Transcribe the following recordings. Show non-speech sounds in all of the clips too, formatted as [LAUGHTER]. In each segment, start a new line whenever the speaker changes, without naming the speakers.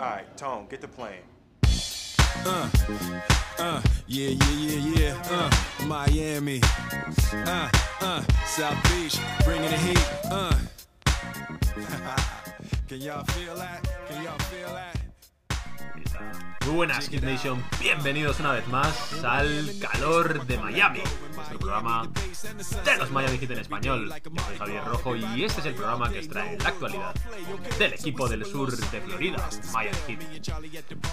Alright, Tone, get the plane.
Uh, uh, yeah, yeah, yeah, yeah. Uh, Miami. Uh, uh, South Beach, bringing the heat. Uh. [LAUGHS] Can y'all feel that? Can y'all feel that?
Muy buenas, Kid Nation. Bienvenidos una vez más al calor de Miami, nuestro programa de los Miami Heat en español. Yo soy Javier Rojo y este es el programa que os trae la actualidad del equipo del sur de Florida, Miami Heat.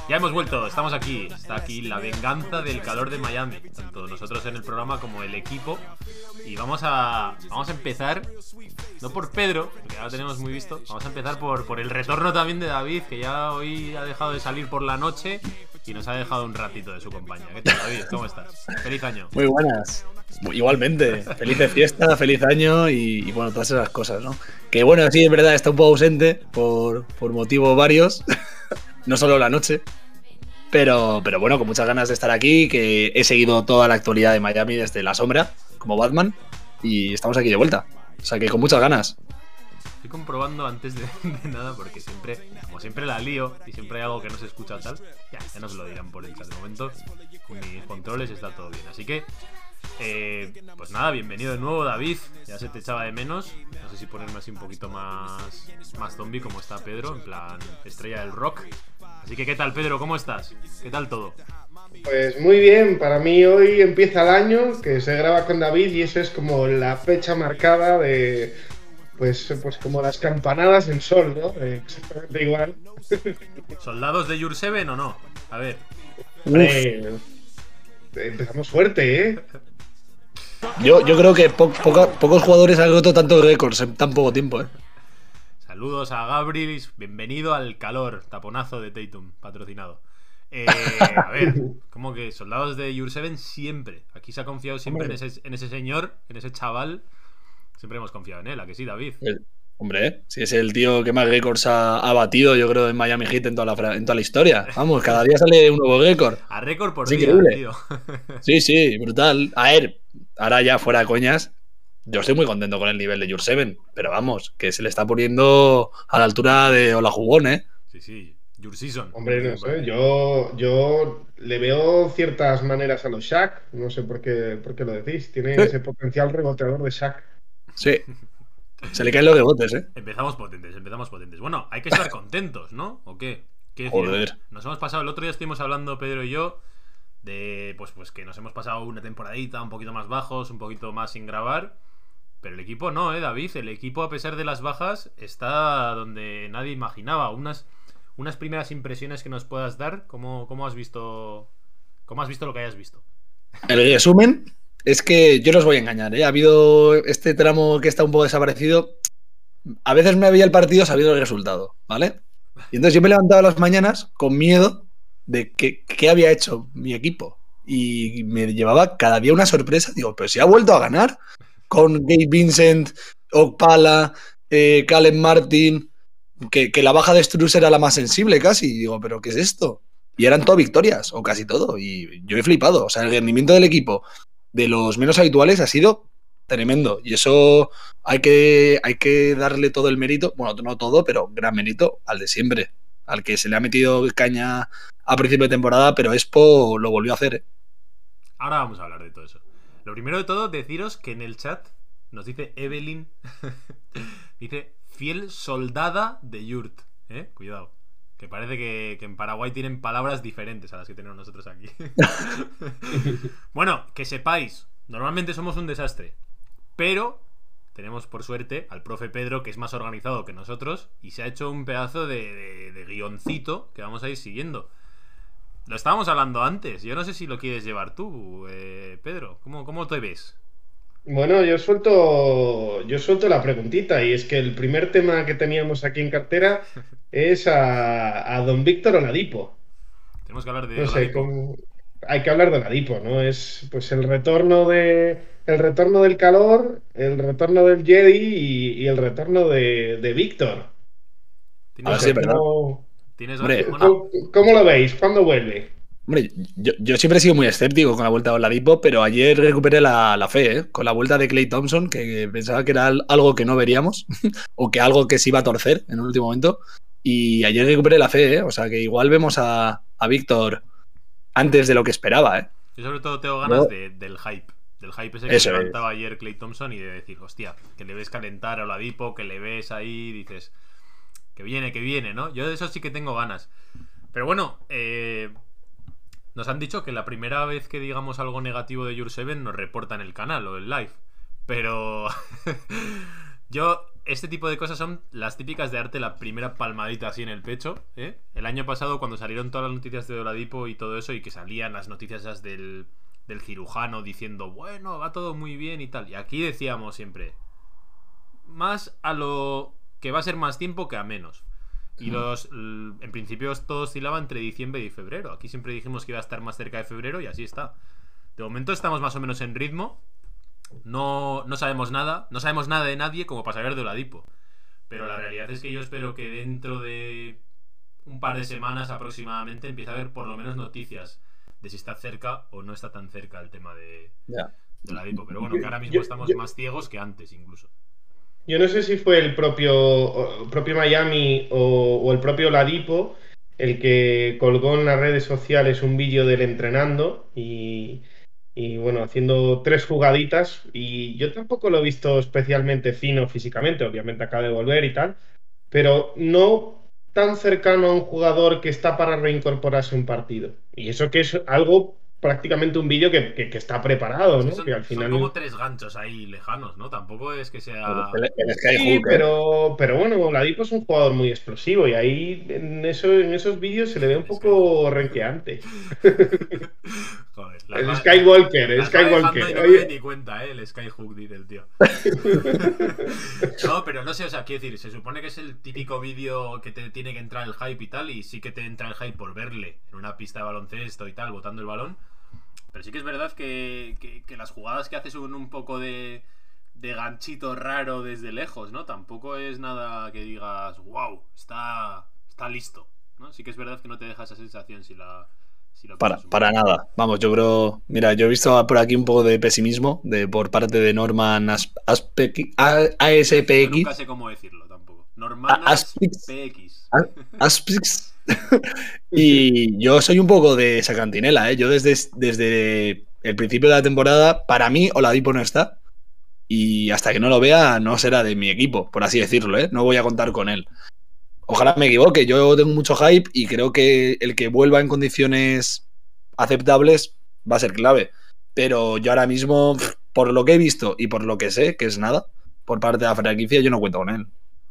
Ya hemos vuelto, estamos aquí. Está aquí la venganza del calor de Miami, tanto nosotros en el programa como el equipo. Y vamos a, vamos a empezar, no por Pedro, que ya lo tenemos muy visto, vamos a empezar por, por el retorno también de David, que ya hoy ha dejado de salir por la noche y nos ha dejado un ratito de su compañía. ¿Qué tal, David? ¿Cómo estás? Feliz año.
Muy buenas. Igualmente. Feliz de fiesta, feliz año y, y, bueno, todas esas cosas, ¿no? Que bueno, sí, es verdad, está un poco ausente por, por motivos varios, [LAUGHS] no solo la noche. Pero, pero bueno, con muchas ganas de estar aquí, que he seguido toda la actualidad de Miami desde la sombra, como Batman, y estamos aquí de vuelta. O sea que con muchas ganas.
Estoy comprobando antes de, [LAUGHS] de, nada porque siempre, como siempre la lío y siempre hay algo que no se escucha tal, ya, ya nos lo dirán por el chat. De momento, mis controles está todo bien. Así que, eh, pues nada, bienvenido de nuevo David. Ya se te echaba de menos. No sé si ponerme así un poquito más, más zombie como está Pedro, en plan estrella del rock. Así que, ¿qué tal Pedro? ¿Cómo estás? ¿Qué tal todo?
Pues muy bien, para mí hoy empieza el año que se graba con David y eso es como la fecha marcada de, pues, pues como las campanadas en sol, ¿no? Eh, exactamente igual. [LAUGHS]
¿Soldados de Your Seven o no? A ver.
Eh, empezamos fuerte, ¿eh?
Yo, yo creo que po poca, pocos jugadores han roto tantos récords en tan poco tiempo, ¿eh?
Saludos a Gabriel, bienvenido al calor, taponazo de Tatum, patrocinado. Eh, a ver, [LAUGHS] como que soldados de Your Seven siempre. Aquí se ha confiado siempre en ese, en ese, señor, en ese chaval. Siempre hemos confiado en él, ¿a que sí, David?
El, hombre, si es el tío que más récords ha, ha, batido, yo creo, en Miami Heat en toda, la, en toda la historia. Vamos, cada día sale un nuevo récord.
A récord por
es
día,
increíble.
tío. [LAUGHS]
Sí, sí, brutal. A ver, ahora ya fuera de coñas, yo estoy muy contento con el nivel de Your Seven, pero vamos, que se le está poniendo a la altura de Ola Jugón, ¿eh?
Sí, sí, Your Season.
Hombre, no sé, yo, yo le veo ciertas maneras a los Shaq, no sé por qué, por qué lo decís, tiene [LAUGHS] ese potencial reboteador de Shaq.
Sí. Se le caen los rebotes, ¿eh?
Empezamos potentes, empezamos potentes. Bueno, hay que estar contentos, ¿no? ¿O qué? ¿Qué
Joder.
Nos hemos pasado, el otro día estuvimos hablando Pedro y yo de pues, pues que nos hemos pasado una temporadita un poquito más bajos, un poquito más sin grabar. Pero el equipo no, ¿eh, David? El equipo, a pesar de las bajas, está donde nadie imaginaba. Unas, unas primeras impresiones que nos puedas dar. ¿Cómo, cómo has visto cómo has visto lo que hayas visto?
El resumen es que yo no os voy a engañar, ¿eh? Ha habido este tramo que está un poco desaparecido. A veces me había el partido sabiendo el resultado, ¿vale? Y entonces yo me levantaba las mañanas con miedo de qué había hecho mi equipo. Y me llevaba cada día una sorpresa. Digo, pero si ha vuelto a ganar con Gabe Vincent, Okpala, eh, Calen Martin, que, la baja de Struz era la más sensible casi. Digo, pero ¿qué es esto? Y eran todo victorias, o casi todo. Y yo he flipado. O sea, el rendimiento del equipo de los menos habituales ha sido tremendo. Y eso hay que, hay que darle todo el mérito, bueno, no todo, pero gran mérito al de siempre. Al que se le ha metido caña a principio de temporada, pero Expo lo volvió a hacer. ¿eh?
Ahora vamos a hablar de todo eso. Lo primero de todo, deciros que en el chat nos dice Evelyn, [LAUGHS] dice fiel soldada de Yurt. ¿Eh? Cuidado. Que parece que, que, en Paraguay tienen palabras diferentes a las que tenemos nosotros aquí. [LAUGHS] bueno, que sepáis, normalmente somos un desastre. Pero tenemos por suerte al profe Pedro, que es más organizado que nosotros, y se ha hecho un pedazo de, de, de guioncito que vamos a ir siguiendo. Lo estábamos hablando antes. Yo no sé si lo quieres llevar tú, eh, Pedro. ¿Cómo, ¿Cómo te ves?
Bueno, yo suelto, yo suelto la preguntita y es que el primer tema que teníamos aquí en cartera es a, a don Víctor Oladipo.
Tenemos que hablar de
no sé, con, hay que hablar de Oladipo, ¿no? Es pues el retorno de el retorno del calor, el retorno del Jedi y, y el retorno de, de Víctor.
Ah, sí.
¿Tienes
¿cómo, ¿Cómo lo veis? ¿Cuándo vuelve?
Hombre, yo, yo, siempre he sido muy escéptico con la vuelta de Oladipo, pero ayer recuperé la, la fe, ¿eh? Con la vuelta de Clay Thompson, que pensaba que era algo que no veríamos, [LAUGHS] o que algo que se iba a torcer en un último momento. Y ayer recuperé la fe, ¿eh? O sea que igual vemos a, a Víctor antes de lo que esperaba, ¿eh?
Yo sobre todo tengo ganas
No.
de- del hype. Del hype ese que
Eso
levantaba ayer Clay Thompson y de decir, hostia, que le ves calentar a Oladipo, que le ves ahí, dices, que viene, que viene, ¿no? Yo de eso sí que tengo ganas. Pero bueno, eh, nos han dicho que la primera vez que digamos algo negativo de Your Seven nos reportan el canal o el live. Pero [LAUGHS] yo, este tipo de cosas son las típicas de darte la primera palmadita así en el pecho. ¿eh? El año pasado, cuando salieron todas las noticias de Oladipo y todo eso, y que salían las noticias del, del cirujano diciendo, bueno, va todo muy bien y tal. Y aquí decíamos siempre, más a lo que va a ser más tiempo que a menos. Y los, en principio todo oscilaba entre diciembre y febrero. Aquí siempre dijimos que iba a estar más cerca de febrero y así está. De momento estamos más o menos en ritmo. No, no sabemos nada. No sabemos nada de nadie como para saber de Oladipo. Pero la realidad es que yo espero que dentro de un par de semanas aproximadamente empiece a haber por lo menos noticias de si está cerca o no está tan cerca el tema de,
Ya.
de Oladipo. Pero bueno, que ahora mismo
Yo-
estamos
yo-
más ciegos que antes incluso.
Yo no sé si fue el propio, propio Miami o, o el propio Ladipo el que colgó en las redes sociales un vídeo del entrenando y, y, bueno, haciendo tres jugaditas. Y yo tampoco lo he visto especialmente fino físicamente, obviamente acaba de volver y tal, pero no tan cercano a un jugador que está para reincorporarse a un partido. Y eso que es algo prácticamente un vídeo que, que- que está preparado,
Es que
¿no?
son,
que al
son
final...
como tres ganchos ahí lejanos, ¿no? Tampoco es que sea.
El, el
Sí,
¿eh?
pero, pero bueno, Oladipo es un jugador muy explosivo y ahí en, eso, en esos vídeos se le ve un poco renqueante. [LAUGHS]
Joder,
El Skywalker, el Skywalker.
no me ni cuenta, ¿eh? El Skyhook, dice el tío. [LAUGHS] no, pero no sé, o sea, quiero decir, se supone que es el típico vídeo que te tiene que entrar el hype y tal, y sí que te entra el hype por verle en una pista de baloncesto y tal, botando el balón. Pero sí que es verdad que, que- que las jugadas que hace son un poco de, de ganchito raro desde lejos, ¿no? Tampoco es nada que digas, wow, está, está listo, ¿no? Sí que es verdad que no te deja esa sensación si la... Si
Para, para nada. Vamos, yo creo. Mira, yo he visto por aquí un poco de pesimismo de, por parte de Norman As- Aspec- A-
Yo nunca
ASPX.
sé cómo decirlo tampoco. Normanas
Aspix. Aspix. [LAUGHS] y yo soy un poco de esa cantinela, ¿eh? Yo desde, desde el principio de la temporada, para mí Oladipo no está. Y hasta que no lo vea, no será de mi equipo, por así decirlo, ¿eh? No voy a contar con él. Ojalá me equivoque, yo tengo mucho hype y creo que el que vuelva en condiciones aceptables va a ser clave. Pero yo ahora mismo, por lo que he visto y por lo que sé, que es nada, por parte de la franquicia, yo no cuento con él.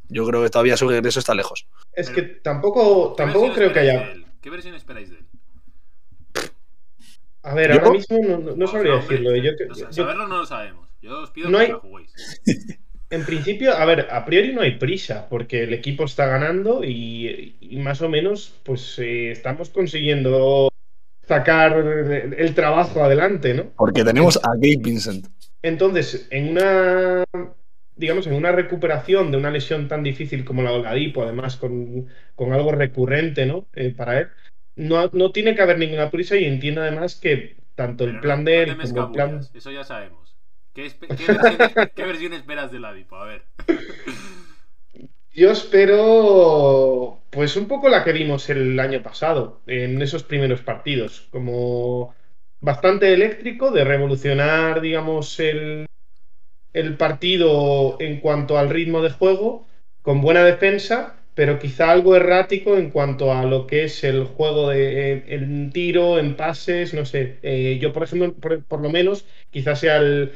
Yo creo que todavía su regreso está lejos.
es que tampoco,
¿Qué
tampoco creo que haya.
¿Qué versión esperáis de él?
A ver,
¿Yo?
ahora mismo no, no- sabría
hombre,
decirlo. Yo,
o sea,
yo-
saberlo no lo sabemos. Yo os pido
No
que
hay-
la juguéis. [LAUGHS]
en principio, a ver, a priori no hay prisa, porque el equipo está ganando y, y más o menos, pues eh, estamos consiguiendo sacar el, el trabajo adelante, ¿no?
Porque tenemos a Gabe Vincent.
Entonces, en una, digamos, en una recuperación de una lesión tan difícil como la de Oladipo, además con, con algo recurrente, ¿no? Eh, para él, no, no tiene que haber ninguna prisa y entiendo además que tanto el plan
no-
de él como el plan...
Eso ya sabemos. ¿Qué, versión, qué versión esperas de Ladipo? A ver.
Yo espero, pues un poco la que vimos el año pasado, en esos primeros partidos, como bastante eléctrico, de revolucionar, digamos, el, el partido en cuanto al ritmo de juego, con buena defensa, pero quizá algo errático en cuanto a lo que es el juego de eh, en tiro, en pases, no sé. Eh, yo, por ejemplo, por, por lo menos, quizás sea el,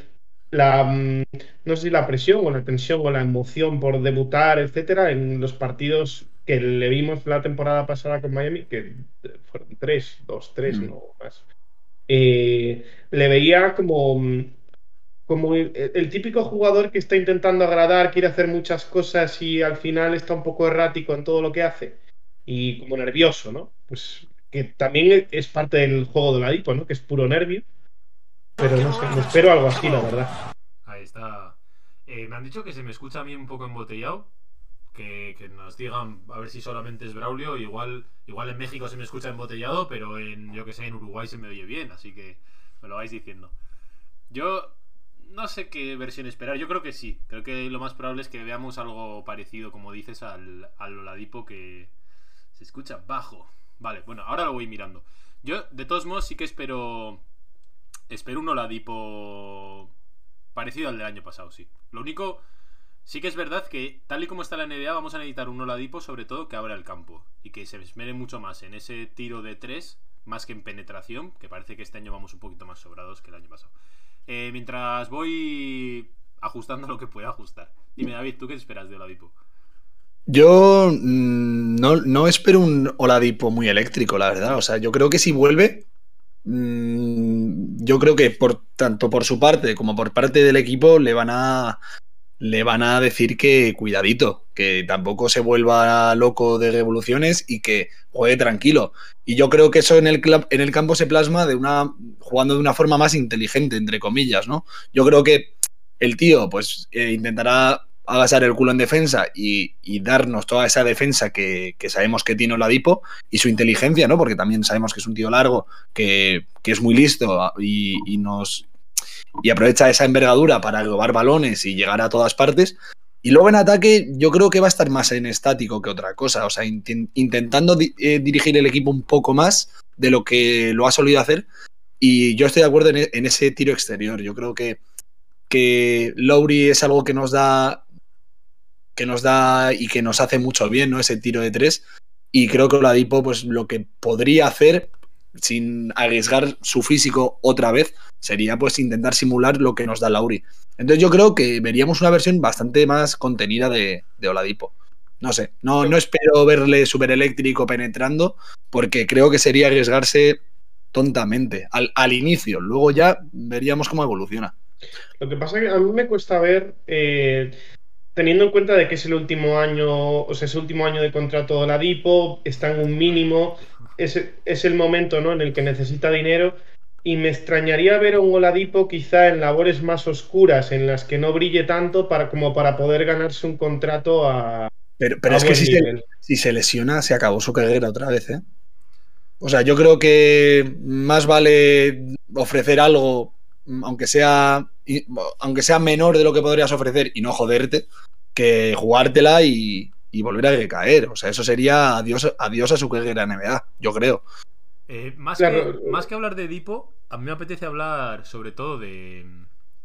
la, mm, no sé si la presión o la tensión o la emoción por debutar, etcétera, en los partidos que le vimos la temporada pasada con Miami, que fueron tres, dos, tres,
Mm.
no más. Eh, le veía como, como el, típico jugador que está intentando agradar, quiere hacer muchas cosas y al final está un poco errático en todo lo que hace y como nervioso, ¿no? Pues que también es parte del juego de la Dipo, ¿no? Que es puro nervio. Pero no sé, me espero algo así, la verdad.
Ahí está. Eh, me han dicho que se me escucha a mí un poco embotellado. Que, que nos digan a ver si solamente es Braulio. Igual, igual en México se me escucha embotellado, pero en yo que sé, en Uruguay se me oye bien. Así que me lo vais diciendo. Yo no sé qué versión esperar. Yo creo que sí. Creo que lo más probable es que veamos algo parecido, como dices, al, al Oladipo que se escucha bajo. Vale, bueno, ahora lo voy mirando. Yo, de todos modos, sí que espero. Espero un Oladipo parecido al del año pasado, sí. Lo único. Sí que es verdad que, tal y como está la NBA, vamos a necesitar un Oladipo, sobre todo, que abra el campo. Y que se esmere mucho más en ese tiro de tres, más que en penetración, que parece que este año vamos un poquito más sobrados que el año pasado. Eh, mientras voy ajustando lo que pueda ajustar. Dime, David, ¿tú qué esperas de Oladipo?
Yo mm, no, no espero un Oladipo muy eléctrico, la verdad. O sea, yo creo que si vuelve, mm, yo creo que por tanto por su parte como por parte del equipo le van a le van a decir que cuidadito, que tampoco se vuelva loco de revoluciones y que juegue tranquilo. Y yo creo que eso en el, en el campo se plasma de una jugando de una forma más inteligente, entre comillas, ¿no? Yo creo que el tío, pues, eh, intentará agasar el culo en defensa y, y darnos toda esa defensa que, que, sabemos que tiene Oladipo y su inteligencia, ¿no? Porque también sabemos que es un tío largo, que, que es muy listo y, y, nos y aprovecha esa envergadura para robar balones y llegar a todas partes. Y luego en ataque yo creo que va a estar más en estático que otra cosa, o sea, int intentando eh, dirigir el equipo un poco más de lo que lo ha solido hacer. Y yo estoy de acuerdo en, e en ese tiro exterior. Yo creo que, que Lowry es algo que nos da que nos da y que nos hace mucho bien, ¿no? Ese tiro de tres. Y creo que Oladipo, pues lo que podría hacer, sin arriesgar su físico otra vez, sería pues intentar simular lo que nos da Lauri. Entonces yo creo que veríamos una versión bastante más contenida de, Oladipo. No sé, no, no espero verle súper eléctrico penetrando, porque creo que sería arriesgarse tontamente al, al, inicio. Luego ya veríamos cómo evoluciona.
Lo que pasa es que a mí me cuesta ver, eh, teniendo en cuenta de que es el último año, o sea, es el último año de contrato de Oladipo, está en un mínimo, es, es el momento ¿no? en el que necesita dinero y me extrañaría ver a un Oladipo quizá en labores más oscuras, en las que no brille tanto para, como para poder ganarse un contrato a.
Pero, pero a es que si se, si se, lesiona, se acabó su carrera otra vez, ¿eh? O sea, yo creo que más vale ofrecer algo, aunque sea, aunque sea menor de lo que podrías ofrecer y no joderte, que jugártela y, y volver a recaer. O sea, eso sería adiós, adiós a su carrera NBA, yo creo.
Eh, más, claro. que, más, que, hablar de Dipo, a mí me apetece hablar sobre todo de,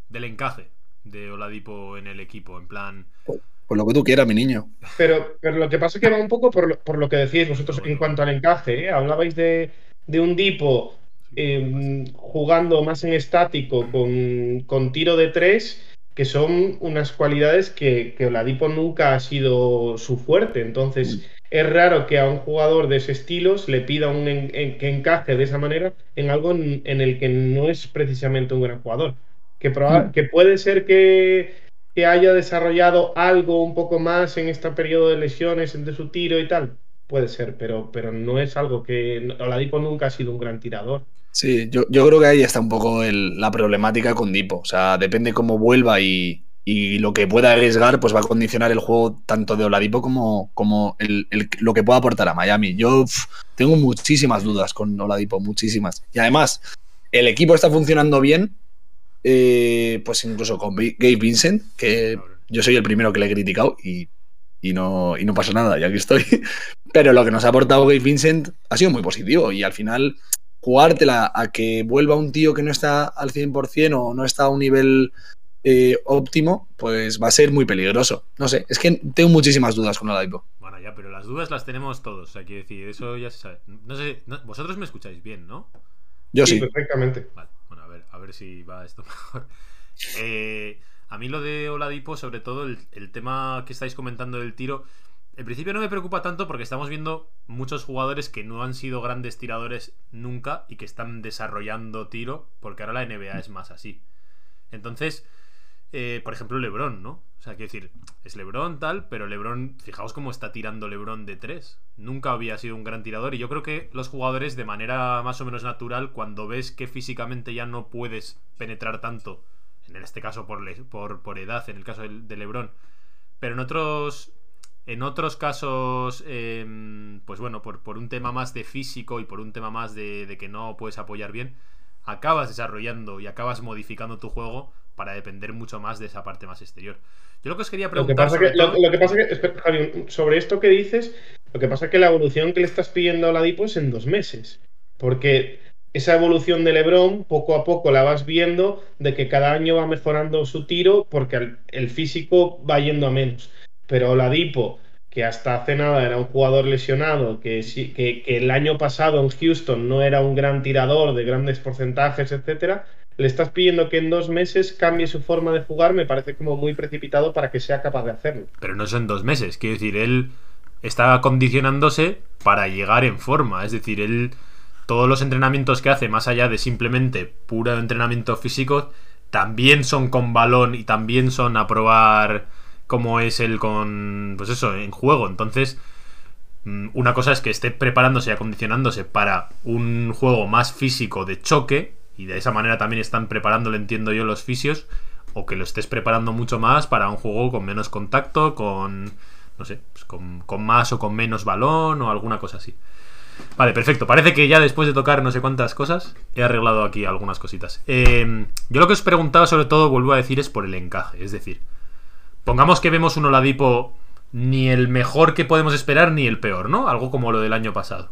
del encaje de Oladipo en el equipo, en plan...
Pues, pues lo que tú quieras, mi niño.
Pero, pero lo que pasa es que va un poco por lo, por lo que decís vosotros en cuanto al encaje. ¿eh? Hablabais de, de, un Dipo eh, jugando más en estático con, con, tiro de tres, que son unas cualidades que, que Oladipo nunca ha sido su fuerte. Entonces... Uy es raro que a un jugador de ese estilo le pida un en, en, que encaje de esa manera en algo en, en, el que no es precisamente un gran jugador. Que, mm. que puede ser que, que, haya desarrollado algo un poco más en este periodo de lesiones de su tiro y tal. Puede ser, pero, pero no es algo que. Oladipo nunca ha sido un gran tirador.
Sí, yo, yo creo que ahí está un poco la problemática con Dipo. O sea, depende cómo vuelva y, y lo que pueda arriesgar pues va a condicionar el juego tanto de Oladipo como, como el, el, lo que pueda aportar a Miami. Yo tengo muchísimas dudas con Oladipo, muchísimas. Y además, el equipo está funcionando bien, eh, pues incluso con Gabe Vincent, que yo soy el primero que le he criticado y, y, no, y no pasa nada, ya que estoy. [LAUGHS] Pero lo que nos ha aportado Gabe Vincent ha sido muy positivo y al final jugártela a que vuelva un tío que no está al 100% o no está a un nivel eh, óptimo, pues va a ser muy peligroso. No sé, es que tengo muchísimas dudas con Oladipo.
Bueno, ya, pero las dudas las tenemos todos. O sea, quiero decir, eso ya se sabe. No sé, no, vosotros me escucháis bien, ¿no?
Yo sí.
sí. Perfectamente.
Vale, bueno, a ver, a ver si va esto [LAUGHS] mejor. Eh, a mí lo de Oladipo, sobre todo el, el tema que estáis comentando del tiro, en principio no me preocupa tanto porque estamos viendo muchos jugadores que no han sido grandes tiradores nunca y que están desarrollando tiro, porque ahora la NBA es más así. Entonces, eh, por ejemplo, Lebron, ¿no? O sea, quiero decir, es Lebron tal, pero Lebron, fijaos cómo está tirando Lebron de tres. Nunca había sido un gran tirador y yo creo que los jugadores de manera más o menos natural, cuando ves que físicamente ya no puedes penetrar tanto, en este caso por, por, edad, en el caso de Lebron, pero en otros en otros casos, eh, pues bueno, por, por, un tema más de físico y por un tema más de, de, que no puedes apoyar bien, acabas desarrollando y acabas modificando tu juego para depender mucho más de esa parte más exterior. Yo lo que os quería
Lo que
preguntar
pasa que, lo,
todo-
lo que pasa que, espera, Javi, sobre esto que dices, lo que pasa que la evolución que le estás pidiendo a Oladipo es en dos meses. Porque esa evolución de LeBron, poco a poco la vas viendo, de que cada año va mejorando su tiro, porque el, el físico va yendo a menos. Pero Oladipo, que hasta hace nada era un jugador lesionado, que, que, que el año pasado en Houston no era un gran tirador de grandes porcentajes, etcétera, le estás pidiendo que en dos meses cambie su forma de jugar, me parece como muy precipitado para que sea capaz de hacerlo.
Pero no son dos meses. Quiero decir, él está condicionándose para llegar en forma. Es decir, él. Todos los entrenamientos que hace, más allá de simplemente puro entrenamiento físico, también son con balón y también son a probar cómo es él con. Pues eso, en juego. Entonces. mm, Una cosa es que esté preparándose y acondicionándose para un juego más físico de choque, y de esa manera también están preparándolo, entiendo yo, los fisios, o que lo estés preparando mucho más para un juego con menos contacto, con, no sé, pues con, con más o con menos balón o alguna cosa así. Vale, perfecto. Parece que ya después de tocar no sé cuántas cosas, he arreglado aquí algunas cositas. Eh, yo lo que os preguntaba sobre todo, vuelvo a decir, es por el encaje. Es decir, pongamos que vemos un Oladipo ni el mejor que podemos esperar ni el peor, ¿no? Algo como lo del año pasado.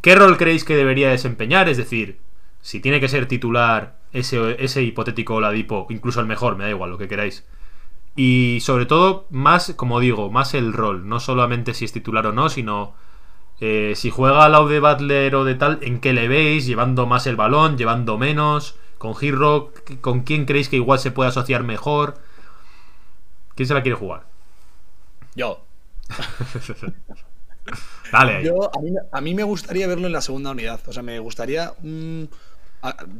¿Qué rol creéis que debería desempeñar? Es decir, si tiene que ser titular ese, ese hipotético Oladipo, incluso el mejor, me da igual, lo que queráis. Y sobre todo, más, como digo, más el rol. No solamente si es titular o no, sino eh, si juega al lado de Butler o de tal, ¿en qué le veis? ¿Llevando más el balón? ¿Llevando menos? ¿Con Hero? ¿Con quién creéis que igual se puede asociar mejor? ¿Quién se la quiere jugar?
Yo. [LAUGHS]
Dale.
Yo, a, mí, a mí me gustaría verlo en la segunda unidad. O sea, me gustaría.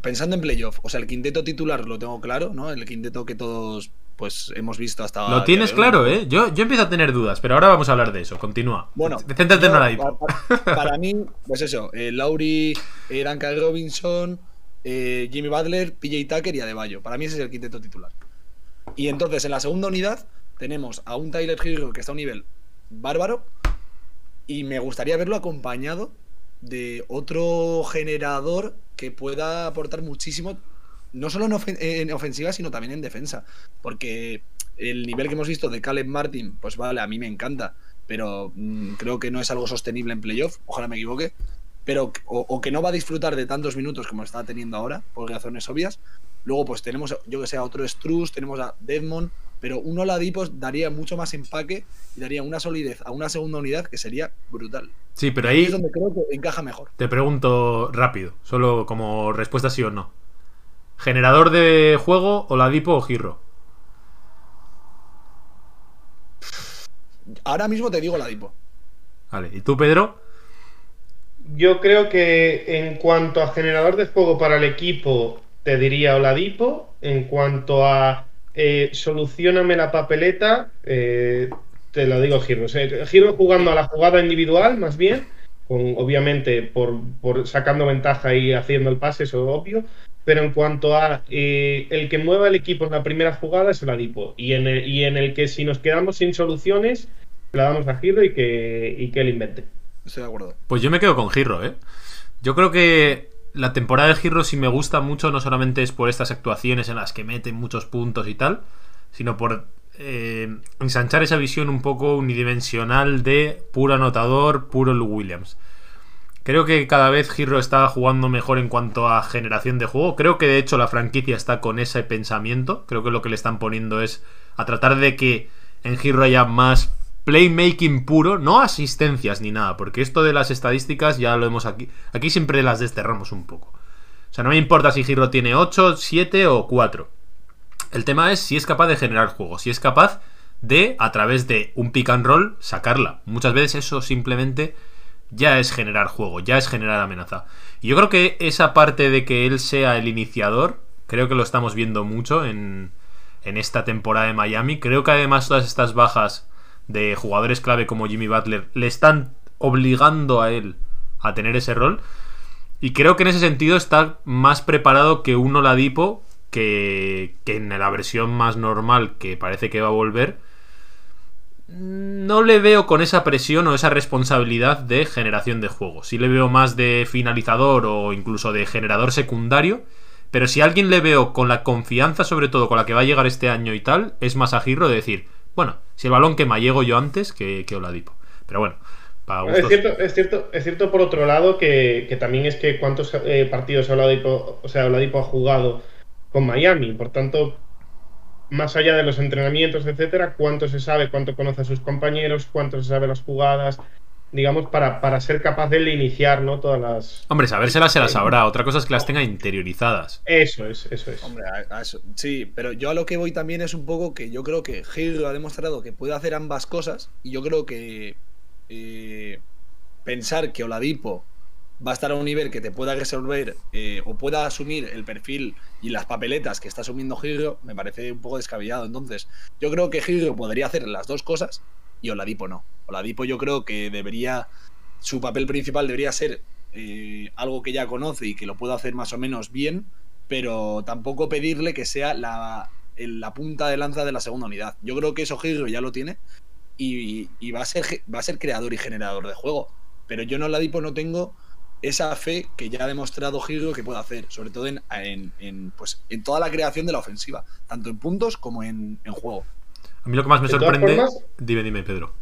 pensando en playoff. O sea, el quinteto titular lo tengo claro, ¿no? El quinteto que todos pues hemos visto hasta.
Lo tienes claro, ¿eh? Yo, yo empiezo a tener dudas, pero ahora vamos a hablar de eso. Continúa.
Bueno,
Céntrate en
yo,
Oladipo.
pa- pa- para mí, pues eso, eh, Lauri, eh, Duncan Robinson, eh, Jimmy Butler, PJ Tucker y Adebayo. Para mí ese es el quinteto titular. Y entonces en la segunda unidad tenemos a un Tyler Hero que está a un nivel bárbaro y me gustaría verlo acompañado de otro generador que pueda aportar muchísimo, no solo en, en ofensiva, sino también en defensa. Porque el nivel que hemos visto de Caleb Martin, pues vale, a mí me encanta, pero mm, creo que no es algo sostenible en playoff, ojalá me equivoque, pero o, o que no va a disfrutar de tantos minutos como está teniendo ahora, por razones obvias. Luego, pues tenemos, yo que sé, a otro Struz, tenemos a Deadmond, pero un Oladipos daría mucho más empaque y daría una solidez a una segunda unidad que sería brutal.
Sí, pero
Ahí
ahí
es donde creo que encaja mejor.
te pregunto rápido, solo como respuesta sí o no. ¿Generador de juego, Oladipo o Giro?
Ahora mismo te digo Oladipo.
Vale, ¿y tú, Pedro?
Yo creo que en cuanto a generador de juego para el equipo, te diría Oladipo. En cuanto a eh, solucioname la papeleta, eh, te lo digo Giro. Giro jugando a la jugada individual, más bien, con, obviamente por, por sacando ventaja y haciendo el pase, eso es obvio. Pero en cuanto a eh, el que mueva el equipo en la primera jugada es Oladipo. Y en el, y en el que si nos quedamos sin soluciones, la damos a Giro y que, y que él invente.
Pues yo me quedo con Giro, ¿eh? Yo creo que la temporada de Giro sí me gusta mucho, no solamente es por estas actuaciones en las que mete muchos puntos y tal, sino por eh, ensanchar esa visión un poco unidimensional de puro anotador, puro Lou Williams. Creo que cada vez Giro está jugando mejor en cuanto a generación de juego. Creo que de hecho la franquicia está con ese pensamiento. Creo que lo que le están poniendo es a tratar de que en Giro haya más playmaking puro, no asistencias ni nada, porque esto de las estadísticas ya lo hemos aquí. Aquí siempre las desterramos un poco. O sea, no me importa si Giro tiene 8, 7 o 4. El tema es si es capaz de generar juego, si es capaz de, a través de un pick and roll, sacarla. Muchas veces eso simplemente ya es generar juego, ya es generar amenaza. Y yo creo que esa parte de que él sea el iniciador, creo que lo estamos viendo mucho en, en esta temporada de Miami. Creo que además todas estas bajas de jugadores clave como Jimmy Butler le están obligando a él a tener ese rol. Y creo que en ese sentido está más preparado que un Oladipo que, que en la versión más normal que parece que va a volver. No le veo con esa presión o esa responsabilidad de generación de juego. Sí le veo más de finalizador o incluso de generador secundario, Pero si a alguien le veo con la confianza, sobre todo con la que va a llegar este año y tal, es más a de decir, bueno, si el balón quema llego yo antes que, que Oladipo. Pero bueno, para
Es cierto, es cierto, es cierto por otro lado que, que también es que cuántos eh, partidos Oladipo, o sea, Oladipo ha jugado con Miami, por tanto, más allá de los entrenamientos, etcétera, cuánto se sabe, cuánto conoce a sus compañeros, cuánto se sabe las jugadas, digamos, para, para ser capaz de iniciar, ¿no? Todas las.
Hombre, sabérselas se las sabrá. Otra cosa es que las tenga interiorizadas.
Eso es, eso es.
Hombre, a- a eso- sí, pero yo a lo que voy también es un poco que yo creo que Gil ha demostrado que puede hacer ambas cosas y yo creo que eh, pensar que Oladipo va a estar a un nivel que te pueda resolver eh, o pueda asumir el perfil y las papeletas que está asumiendo Gilro me parece un poco descabellado. Entonces, yo creo que Gilro podría hacer las dos cosas y Oladipo no. Oladipo yo creo que debería, su papel principal debería ser eh, algo que ya conoce y que lo pueda hacer más o menos bien, pero tampoco pedirle que sea la, la punta de lanza de la segunda unidad. Yo creo que eso Gilro ya lo tiene y, va, a ser, va a ser creador y generador de juego. Pero yo en Oladipo no tengo esa fe que ya ha demostrado Gilro que puede hacer, sobre todo en, en- pues, en toda la creación de la ofensiva, tanto en puntos como en juego.
A mí lo que más me sorprende.
formas-
Dime, dime, Pedro.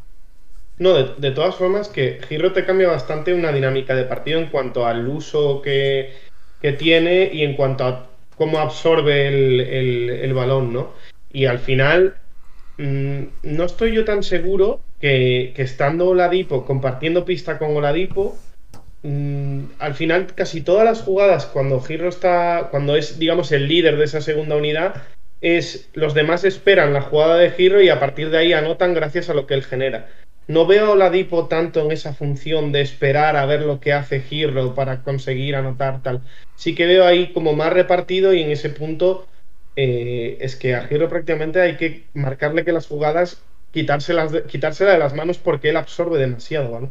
No, de, de todas formas, que Giro te cambia bastante una dinámica de partido en cuanto al uso que, que tiene y en cuanto a cómo absorbe el, el- el balón, ¿no? Y al final, mm, no estoy yo tan seguro que, que estando Oladipo, compartiendo pista con Oladipo, mm, al final casi todas las jugadas cuando Giro está, cuando es, digamos, el líder de esa segunda unidad, es los demás esperan la jugada de Giro y a partir de ahí anotan gracias a lo que él genera. No veo a Oladipo tanto en esa función de esperar a ver lo que hace Giro para conseguir anotar tal. Sí que veo ahí como más repartido y en ese punto eh, es que a Giro prácticamente hay que marcarle que las jugadas quitárselas de, quitársela de las manos porque él absorbe demasiado, ¿vale?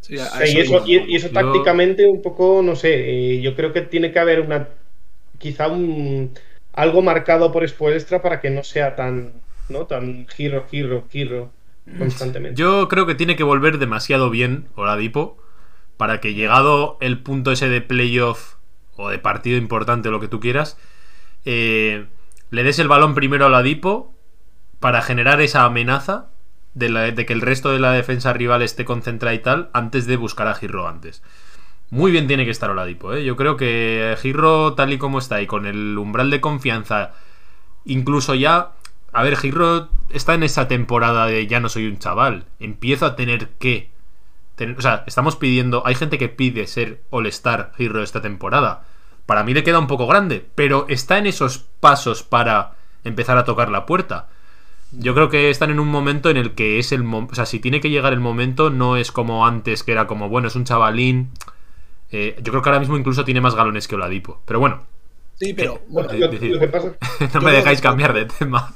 Sí, a- a
O sea, y,
eso
y, y eso
Yo-
tácticamente un poco, no sé, eh, yo creo que tiene que haber una, quizá un, algo marcado por Spoelstra para que no sea tan, ¿no? Tan giro, giro, giro constantemente.
Yo creo que tiene que volver demasiado bien Oladipo para que llegado el punto ese de playoff o de partido importante o lo que tú quieras, eh, le des el balón primero a Oladipo para generar esa amenaza de, la- de que el resto de la defensa rival esté concentrada y tal antes de buscar a Girro antes. Muy bien tiene que estar Oladipo, ¿eh? Yo creo que Girro tal y como está y con el umbral de confianza incluso ya. A ver, Giro está en esa temporada de ya no soy un chaval. Empiezo a tener que. o sea, estamos pidiendo. Hay gente que pide ser All-Star Giro esta temporada. Para mí le queda un poco grande, pero está en esos pasos para empezar a tocar la puerta. Yo creo que están en un momento en el que es el. O sea, si tiene que llegar el momento, no es como antes, que era como, bueno, es un chavalín. Eh, yo creo que ahora mismo incluso tiene más galones que Oladipo. Pero bueno,
Sí, pero
Eh,
bueno,
Lo,
decir-
lo que pasa, [LAUGHS]
no me dejáis
que-
cambiar de tema.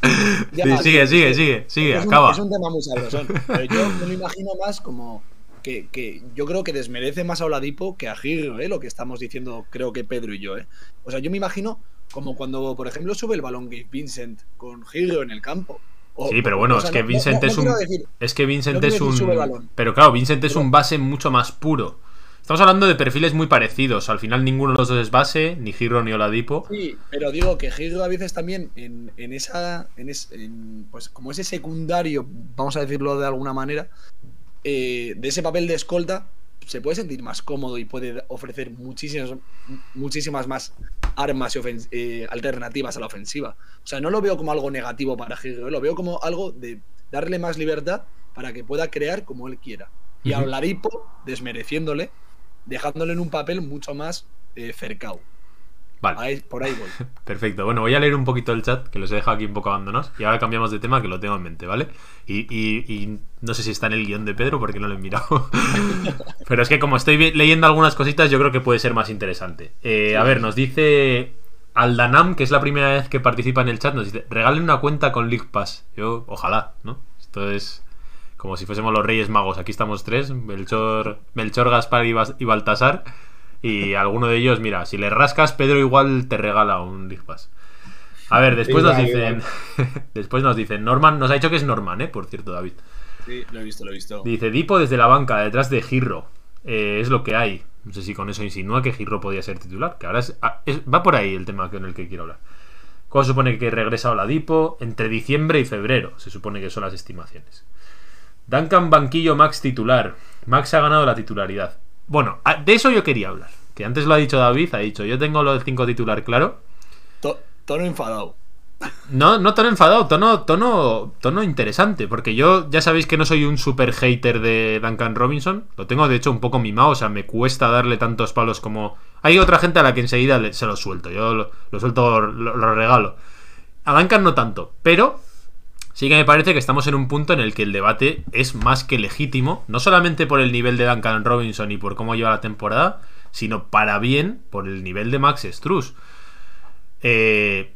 Ya, [LAUGHS]
Sí, sigue, sigue, sigue, sigue,
es un,
acaba.
es un tema muy sabrosón. Pero yo me lo imagino más como que, que yo creo que desmerece más a Oladipo que a Giro, ¿eh? lo que estamos diciendo, creo que Pedro y yo. ¿eh? O sea, yo me imagino como cuando, por ejemplo, sube el balón Gabe Vincent con Giro en el campo. O-
Sí, pero bueno,
o sea,
es que
no-
Vincent
no- no
es un.
decir-
Es que Vincent es un. Pero claro, Vincent es
Pero-
un base mucho más puro. Estamos hablando de perfiles muy parecidos. Al final ninguno de los dos es base, ni Giro ni Oladipo.
Sí, pero digo que Giro a veces también en, en esa. En es- en, pues como ese secundario, vamos a decirlo de alguna manera, eh, de ese papel de escolta, se puede sentir más cómodo y puede ofrecer muchísimas, muchísimas más armas y eh, alternativas a la ofensiva. O sea, no lo veo como algo negativo para Giro, ¿eh? lo veo como algo de darle más libertad para que pueda crear como él quiera. Y a. Oladipo, desmereciéndole, dejándole en un papel mucho más eh, cercado.
Vale,
Ahí- por ahí voy. [LAUGHS]
perfecto. Bueno, voy a leer un poquito el chat, que los he dejado aquí un poco abandonados. Y ahora cambiamos de tema, que lo tengo en mente, ¿vale? Y, y- y no sé si está en el guion de Pedro, porque no lo he mirado. [LAUGHS] Pero es que como estoy leyendo algunas cositas, yo creo que puede ser más interesante. Eh, a ver, nos dice Aldanam, que es la primera vez que participa en el chat, nos dice, regalen una cuenta con League Pass. Yo, ojalá, ¿no? Esto es como si fuésemos los Reyes Magos. Aquí estamos tres, Melchor, Melchor Gaspar y, Bas- y Baltasar. Y alguno de ellos, mira, si le rascas, Pedro igual te regala un League Pass. A ver, después nos dicen. [LAUGHS] después nos dicen. Norman, nos ha dicho que es Norman, ¿eh? Por cierto, David.
Sí, lo he visto, lo he visto.
Dice Dipo desde la banca, detrás de Girro. Eh, es lo que hay. No sé si con eso insinúa que Giro podía ser titular, que ahora es, ah, es- va por ahí el tema con el que quiero hablar. ¿Cuándo se supone que regresa Oladipo? Entre diciembre y febrero, se supone que son las estimaciones. Duncan Banquillo Max titular. Max ha ganado la titularidad. Bueno, de eso yo quería hablar. Que antes lo ha dicho David, ha dicho, yo tengo lo del 5 titular claro.
To- tono enfadado.
No, no tono enfadado, tono, tono, tono interesante, porque yo ya sabéis que no soy un super hater de Duncan Robinson, lo tengo de hecho un poco mimado, o sea, me cuesta darle tantos palos como... Hay otra gente a la que enseguida se lo suelto, yo lo, lo suelto, lo, lo regalo. A Duncan no tanto, pero sí que me parece que estamos en un punto en el que el debate es más que legítimo, no solamente por el nivel de Duncan Robinson y por cómo lleva la temporada, sino para bien por el nivel de Max Struz. Eh,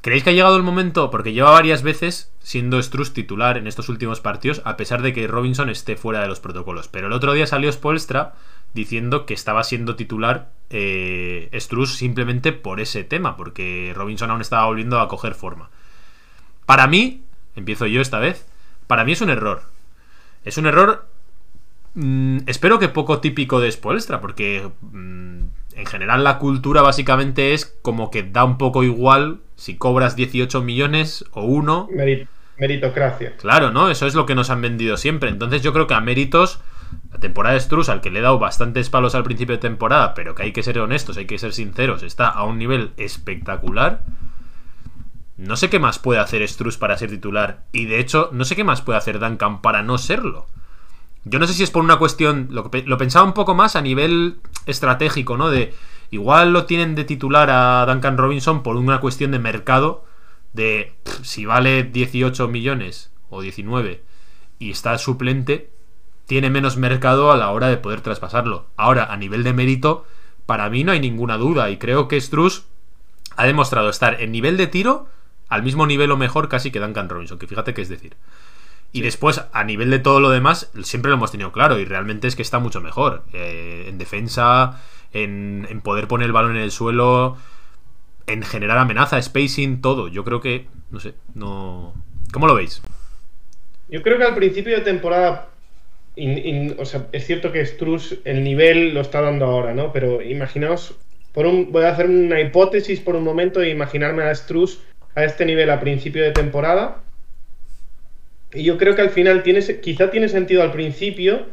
¿Creéis que ha llegado el momento? Porque lleva varias veces siendo Struz titular en estos últimos partidos, a pesar de que Robinson esté fuera de los protocolos. Pero el otro día salió Spolstra diciendo que estaba siendo titular eh, Struz simplemente por ese tema, porque Robinson aún estaba volviendo a coger forma. Para mí, empiezo yo esta vez, para mí es un error. Es un error, mm, espero que poco típico de Spolstra, porque mm, en general la cultura básicamente es como que da un poco igual si cobras 18 millones o uno.
Meri- meritocracia.
Claro, ¿no? Eso es lo que nos han vendido siempre. Entonces yo creo que a méritos, la temporada de Struz, al que le he dado bastantes palos al principio de temporada, pero que hay que ser honestos, hay que ser sinceros, está a un nivel espectacular. No sé qué más puede hacer Struz para ser titular. Y de hecho, no sé qué más puede hacer Duncan para no serlo. Yo no sé si es por una cuestión. Lo, lo pensaba un poco más a nivel estratégico, ¿no? De. Igual lo tienen de titular a Duncan Robinson por una cuestión de mercado. De si vale 18 millones o 19 y está suplente, tiene menos mercado a la hora de poder traspasarlo. Ahora, a nivel de mérito, para mí no hay ninguna duda. Y creo que Struz ha demostrado estar en nivel de tiro al mismo nivel o mejor casi que Duncan Robinson, que fíjate que es decir. Y después, a nivel de todo lo demás, siempre lo hemos tenido claro y realmente es que está mucho mejor. Eh, en defensa, en, en poder poner el balón en el suelo, en generar amenaza, spacing, todo. Yo creo que, no sé, no... ¿Cómo lo veis?
Yo creo que al principio de temporada, in- in- o sea, es cierto que Struz el nivel lo está dando ahora, ¿no? Pero imaginaos, por un, voy a hacer una hipótesis por un momento e imaginarme a Struz a este nivel a principio de temporada. Y yo creo que al final tiene, quizá tiene sentido al principio,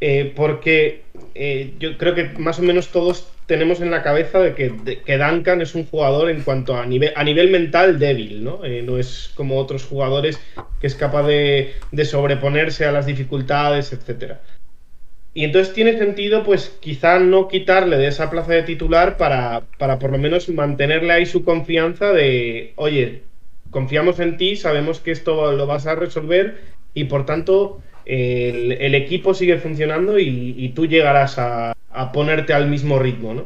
eh, porque eh, yo creo que más o menos todos tenemos en la cabeza de que, que Duncan es un jugador en cuanto a nivel, a nivel mental débil, ¿no? Eh, no es como otros jugadores que es capaz de, de sobreponerse a las dificultades, etcétera. Y entonces tiene sentido, pues quizá no quitarle de esa plaza de titular para, para por lo menos mantenerle ahí su confianza de, oye, confiamos en ti, sabemos que esto lo vas a resolver y por tanto el, el equipo sigue funcionando y, y tú llegarás a, a ponerte al mismo ritmo, ¿no?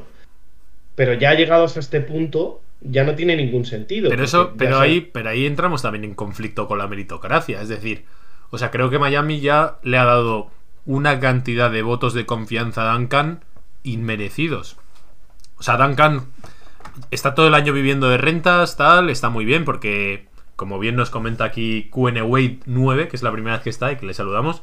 Pero ya llegados a este punto, ya no tiene ningún sentido.
Pero eso, pero ahí, pero ahí entramos también en conflicto con la meritocracia. Es decir, o sea, creo que Miami ya le ha dado una cantidad de votos de confianza a Duncan inmerecidos. O sea, Duncan está todo el año viviendo de rentas, tal, está muy bien, porque, como bien nos comenta aquí QN Wade 9, que es la primera vez que está y que le saludamos,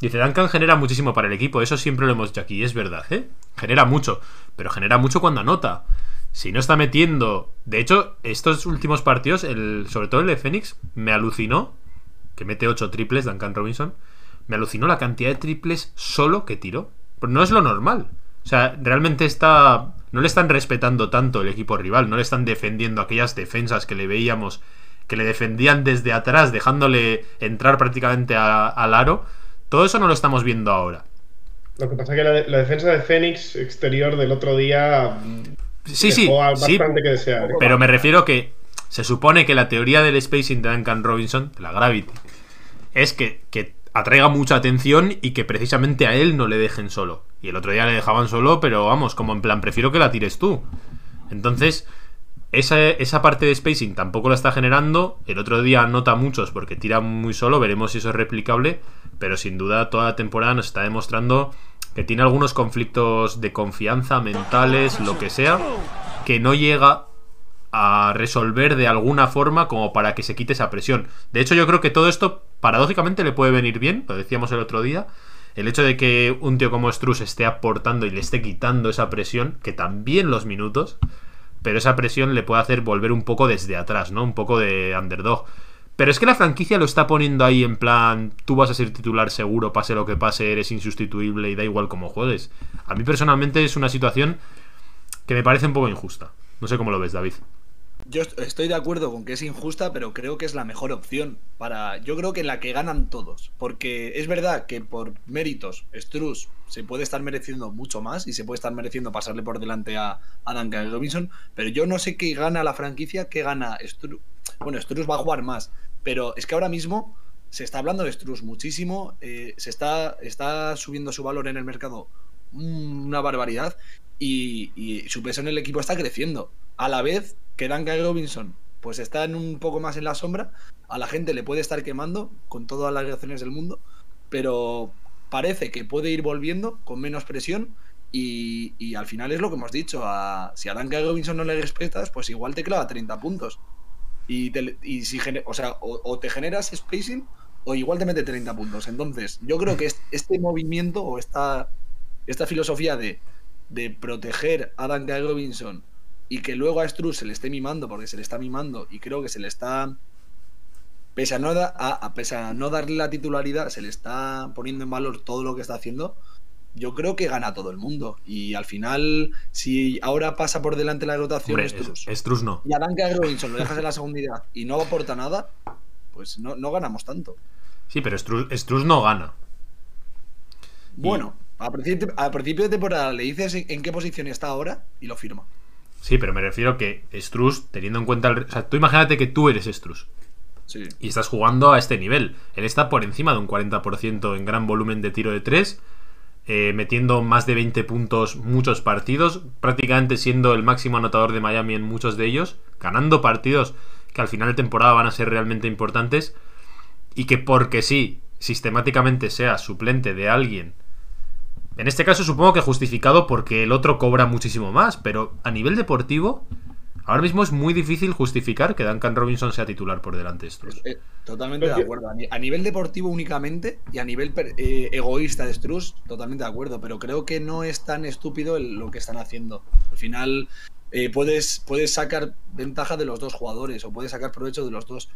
dice: Duncan genera muchísimo para el equipo, eso siempre lo hemos dicho aquí, es verdad, ¿eh? Genera mucho, pero genera mucho cuando anota. Si no está metiendo. De hecho, estos últimos partidos, el, sobre todo el de Phoenix, me alucinó. Que mete 8 triples, Duncan Robinson. Me alucinó la cantidad de triples solo que tiró. Pero no es lo normal. O sea, realmente está. No le están respetando tanto el equipo rival. No le están defendiendo aquellas defensas que le veíamos. Que le defendían desde atrás, dejándole entrar prácticamente a- al aro. Todo eso no lo estamos viendo ahora.
Lo que pasa es que la, la defensa de Fénix exterior del otro día
Sí, sí, sí,
bastante que desear. ¿eh?
Pero me refiero que se supone que la teoría del spacing de Duncan Robinson, de la Gravity, es que, que atraiga mucha atención y que precisamente a él no le dejen solo. Y el otro día le dejaban solo, pero vamos, como en plan, prefiero que la tires tú. Entonces, esa, esa parte de spacing tampoco la está generando. El otro día anota muchos porque tira muy solo, veremos si eso es replicable. Pero sin duda toda la temporada nos está demostrando que tiene algunos conflictos de confianza, mentales, lo que sea, que no llega a resolver de alguna forma como para que se quite esa presión. De hecho, yo creo que todo esto paradójicamente le puede venir bien, lo decíamos el otro día, el hecho de que un tío como Struz esté aportando y le esté quitando esa presión, que también los minutos, pero esa presión le puede hacer volver un poco desde atrás, ¿no? Un poco de underdog. Pero es que la franquicia lo está poniendo ahí en plan, tú vas a ser titular seguro, pase lo que pase, eres insustituible y da igual cómo juegues. A mí personalmente es una situación que me parece un poco injusta. No sé cómo lo ves, David.
Yo estoy de acuerdo con que es injusta, pero creo que es la mejor opción para. Yo creo que la que ganan todos. Porque es verdad que por méritos, Struz se puede estar mereciendo mucho más y se puede estar mereciendo pasarle por delante a, a Duncan Robinson. Pero yo no sé qué gana la franquicia, qué gana Struz. Bueno, Struz va a jugar más. Pero es que ahora mismo se está hablando de Struz muchísimo. Eh, se está, está subiendo su valor en el mercado una barbaridad. Y, su peso en el equipo está creciendo. A la vez que Duncan Robinson pues está en un poco más en la sombra, a la gente le puede estar quemando con todas las reacciones del mundo, pero parece que puede ir volviendo con menos presión y, y al final es lo que hemos dicho, si a Duncan Robinson no le respetas, pues igual te clava 30 puntos. Y, te, y si o sea, o, te generas spacing o igual te mete 30 puntos. Entonces, yo creo que este movimiento o esta, esta filosofía de, de proteger a Duncan Robinson y que luego a Struz se le esté mimando porque se le está mimando y creo que se le está pese a no, da, a, a, pese a no darle la titularidad se le está poniendo en valor todo lo que está haciendo yo creo que gana todo el mundo. Y al final si ahora pasa por delante la rotación
Hombre, Struz, Struz no.
y a Duncan Robinson lo dejas en la segunda y no aporta nada pues no, no ganamos tanto.
Sí pero Struz, Struz no gana.
Bueno. A, principio, a principio de temporada le dices en qué posición está ahora y lo firma
Sí, pero me refiero que Struz, teniendo en cuenta. El, o sea, tú imagínate que tú eres Struz.
Sí.
Y estás jugando a este nivel. Él está por encima de un 40% en gran volumen de tiro de 3. Eh, metiendo más de 20 puntos muchos partidos. Prácticamente siendo el máximo anotador de Miami en muchos de ellos. Ganando partidos que al final de temporada van a ser realmente importantes. Y que porque sí, sistemáticamente sea suplente de alguien en este caso supongo que justificado porque el otro cobra muchísimo más, pero a nivel deportivo, ahora mismo es muy difícil justificar que Duncan Robinson sea titular por delante de Struz.
Eh, totalmente de acuerdo. A nivel deportivo únicamente y a nivel eh, egoísta de Struz, totalmente de acuerdo, pero creo que no es tan estúpido lo que están haciendo. Al final eh, puedes, puedes sacar ventaja de los dos jugadores o puedes sacar provecho de los dos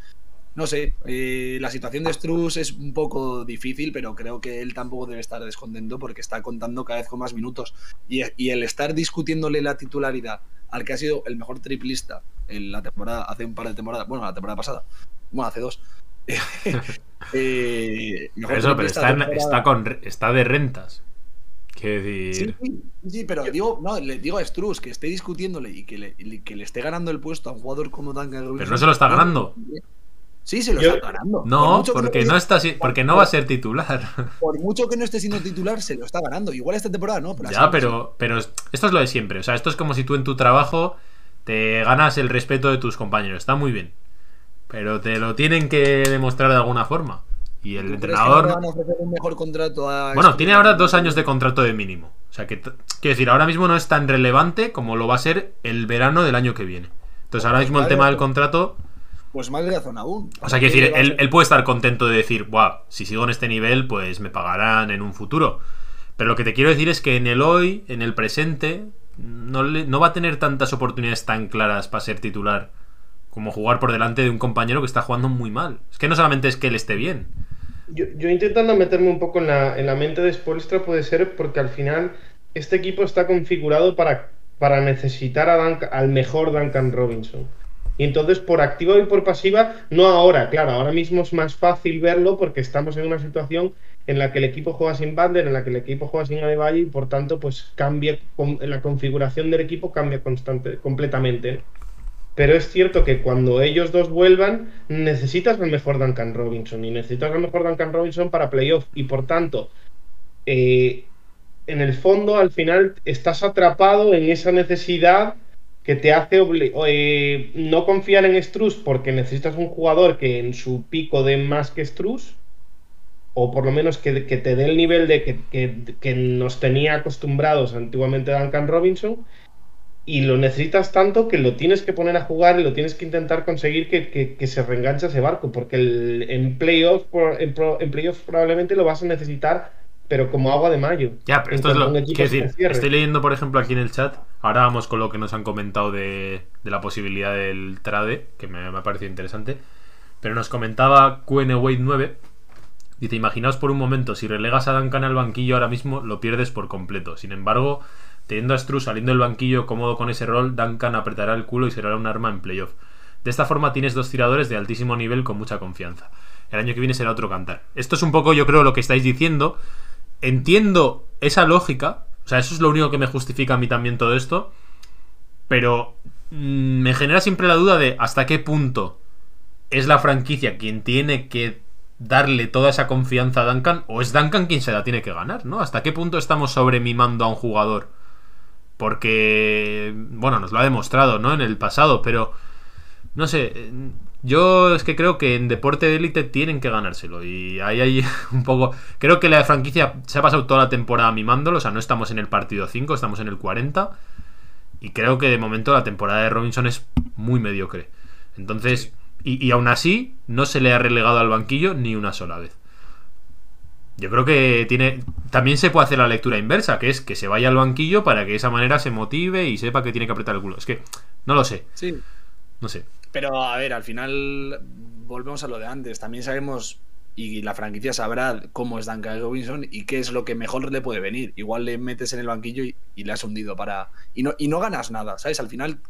no sé, eh, la situación de Struz es un poco difícil, pero creo que él tampoco debe estar descontento porque está contando cada vez con más minutos. Y, y, el estar discutiéndole la titularidad al que ha sido el mejor triplista en la temporada, hace un par de temporadas, bueno, la temporada pasada, bueno, hace dos. [LAUGHS]
eh, pero eso, pero está, con, está de rentas. Decir.
Sí, sí, pero digo, no, le digo a Struz que esté discutiéndole y que le, que le esté ganando el puesto a un jugador como Robinson.
Pero no se lo está ganando.
Sí, se lo Yo, está ganando.
No, por porque, no, no está, porque no va a ser titular. [LAUGHS]
Por mucho que no esté siendo titular, se lo está ganando. Igual esta temporada no.
Pero ya, pero, pero esto es lo de siempre. O sea, esto es como si tú en tu trabajo te ganas el respeto de tus compañeros. Está muy bien. Pero te lo tienen que demostrar de alguna forma. Y el entrenador.
Que van a ofrecer un mejor contrato a
bueno, tiene ahora dos años de contrato de mínimo. O sea, que quiero decir, ahora mismo no es tan relevante como lo va a ser el verano del año que viene. Entonces, ahora mismo el tema del contrato
pues más razón aún.
O sea, quiero decir, él, él, puede estar contento de decir, Buah, si sigo en este nivel, pues me pagarán en un futuro. Pero lo que te quiero decir es que en el hoy, en el presente, no, le, no va a tener tantas oportunidades tan claras para ser titular como jugar por delante de un compañero que está jugando muy mal. Es que no solamente es que él esté bien.
Yo, yo intentando meterme un poco en la, en la mente de Spolstra puede ser porque al final este equipo está configurado para, para necesitar a Duncan, al mejor Duncan Robinson. Y entonces, por activa y por pasiva, no ahora, claro, ahora mismo es más fácil verlo porque estamos en una situación en la que el equipo juega sin Bander, en la que el equipo juega sin Adebayo y por tanto, pues cambia, la configuración del equipo cambia constante, completamente. Pero es cierto que cuando ellos dos vuelvan, necesitas el mejor Duncan Robinson y necesitas el mejor Duncan Robinson para playoff. Y por tanto, eh, en el fondo, al final, estás atrapado en esa necesidad que te hace eh, no confiar en Struz porque necesitas un jugador que en su pico dé más que Struz, o por lo menos que, te dé el nivel de que, que, que, nos tenía acostumbrados antiguamente Duncan Robinson, y lo necesitas tanto que lo tienes que poner a jugar y lo tienes que intentar conseguir que, se reenganche ese barco, porque el, en playoffs en, en playoff probablemente lo vas a necesitar pero como agua de mayo.
Ya, pero esto es lo que
se
decir. Estoy leyendo, por ejemplo, aquí en el chat. Ahora vamos con lo que nos han comentado de, de la posibilidad del trade, que me, me ha parecido interesante. Pero nos comentaba QN Wade 9. Dice: Imaginaos por un momento, si relegas a Duncan al banquillo ahora mismo, lo pierdes por completo. Sin embargo, teniendo a Stru saliendo del banquillo cómodo con ese rol, Duncan apretará el culo y será un arma en playoff. De esta forma tienes dos tiradores de altísimo nivel con mucha confianza. El año que viene será otro cantar. Esto es un poco, yo creo, lo que estáis diciendo. Entiendo esa lógica. O sea, eso es lo único que me justifica a mí también todo esto. Pero mm, me genera siempre la duda de hasta qué punto es la franquicia quien tiene que darle toda esa confianza a Duncan o es Duncan quien se la tiene que ganar, ¿no? ¿Hasta qué punto estamos sobremimando a un jugador? Porque, bueno, nos lo ha demostrado, ¿no? En el pasado, pero no sé, eh, yo es que creo que en deporte de élite tienen que ganárselo y ahí hay [LAUGHS] un poco... Creo que la franquicia se ha pasado toda la temporada mimándolo, o sea, no estamos en el partido 5, estamos en el 40 y creo que de momento la temporada de Robinson es muy mediocre. Entonces, y, y aún así, no se le ha relegado al banquillo ni una sola vez. Yo creo que tiene. También se puede hacer la lectura inversa, que es que se vaya al banquillo para que de esa manera se motive y sepa que tiene que apretar el culo. Es que, no lo sé,
Sí.
no sé.
Pero a ver, al final volvemos a lo de antes. También sabemos y la franquicia sabrá cómo es Duncan Robinson y qué es lo que mejor le puede venir. Igual le metes en el banquillo y, le has hundido para. Y no, y no ganas nada, ¿sabes? Al final,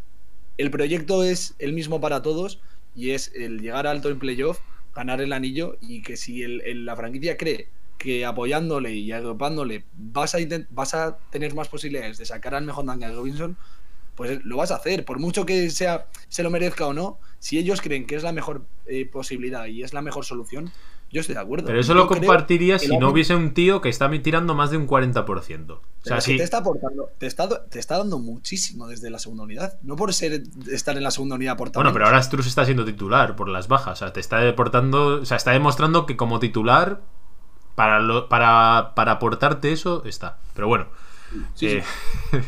el proyecto es el mismo para todos y es el llegar alto en playoff, ganar el anillo y que si el- el- la franquicia cree que apoyándole y agrupándole vas a, vas a tener más posibilidades de sacar al mejor Duncan Robinson, pues lo vas a hacer. Por mucho que sea se lo merezca o no, si ellos creen que es la mejor eh, posibilidad y es la mejor solución, yo estoy de acuerdo.
Pero eso
Yo
lo compartiría si no hubiese un tío que está tirando más de un 40%. O sea, sí.
te está aportando, te está, te está dando muchísimo desde la segunda unidad. No por ser estar en la segunda unidad aportando.
Bueno, pero ahora Struz está siendo titular por las bajas. O sea, te está deportando. O sea, está demostrando que como titular, para, lo- para, para aportarte eso, está. Pero bueno.
Sí,
eh, [LAUGHS]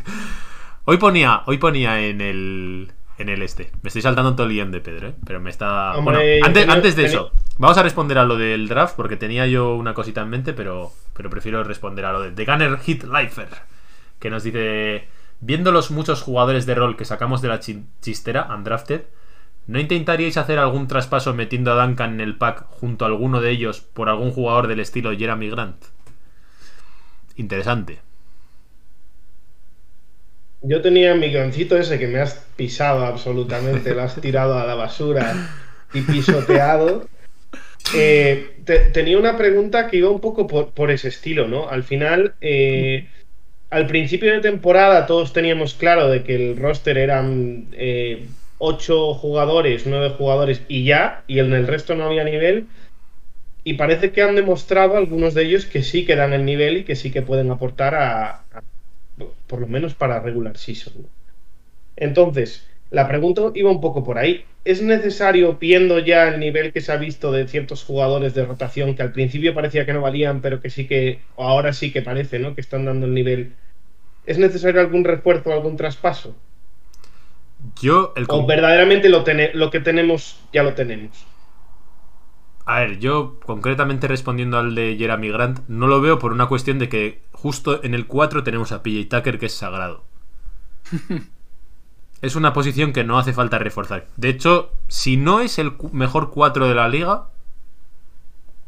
hoy ponía. Hoy ponía en el. En el este. Me estoy saltando todo el guion de Pedro, ¿eh? Pero me está.
Hombre,
bueno, antes,
tenía-
antes de
tenía-
eso. Vamos a responder a lo del draft porque tenía yo una cosita en mente, pero, pero prefiero responder a lo de The Gunner Hit Lifer. Que nos dice. Viendo los muchos jugadores de rol que sacamos de la chi- chistera, undrafted, ¿no intentaríais hacer algún traspaso metiendo a Duncan en el pack junto a alguno de ellos por algún jugador del estilo Jeremy Grant? Interesante.
Yo tenía mi guioncito ese que me has pisado absolutamente, lo has tirado a la basura y pisoteado. Eh, te- tenía una pregunta que iba un poco por, ese estilo, ¿no? Al final, eh, al principio de temporada todos teníamos claro de que el roster eran eh, ocho jugadores, nueve jugadores y ya, y en el resto no había nivel. Y parece que han demostrado algunos de ellos que sí que dan el nivel y que sí que pueden aportar a- por lo menos para regular season. ¿no? Entonces, la pregunta iba un poco por ahí. ¿Es necesario, viendo ya el nivel que se ha visto de ciertos jugadores de rotación que al principio parecía que no valían, pero que sí que, o ahora sí que parece, ¿no? Que están dando el nivel. ¿Es necesario algún refuerzo algún traspaso?
Yo, el
¿O verdaderamente lo, lo que tenemos ya lo tenemos?
A ver, yo concretamente respondiendo al de Jeremy Grant, no lo veo por una cuestión de que justo en el 4 tenemos a PJ Tucker que es sagrado. [LAUGHS] es una posición que no hace falta reforzar. De hecho, si no es el mejor 4 de la liga,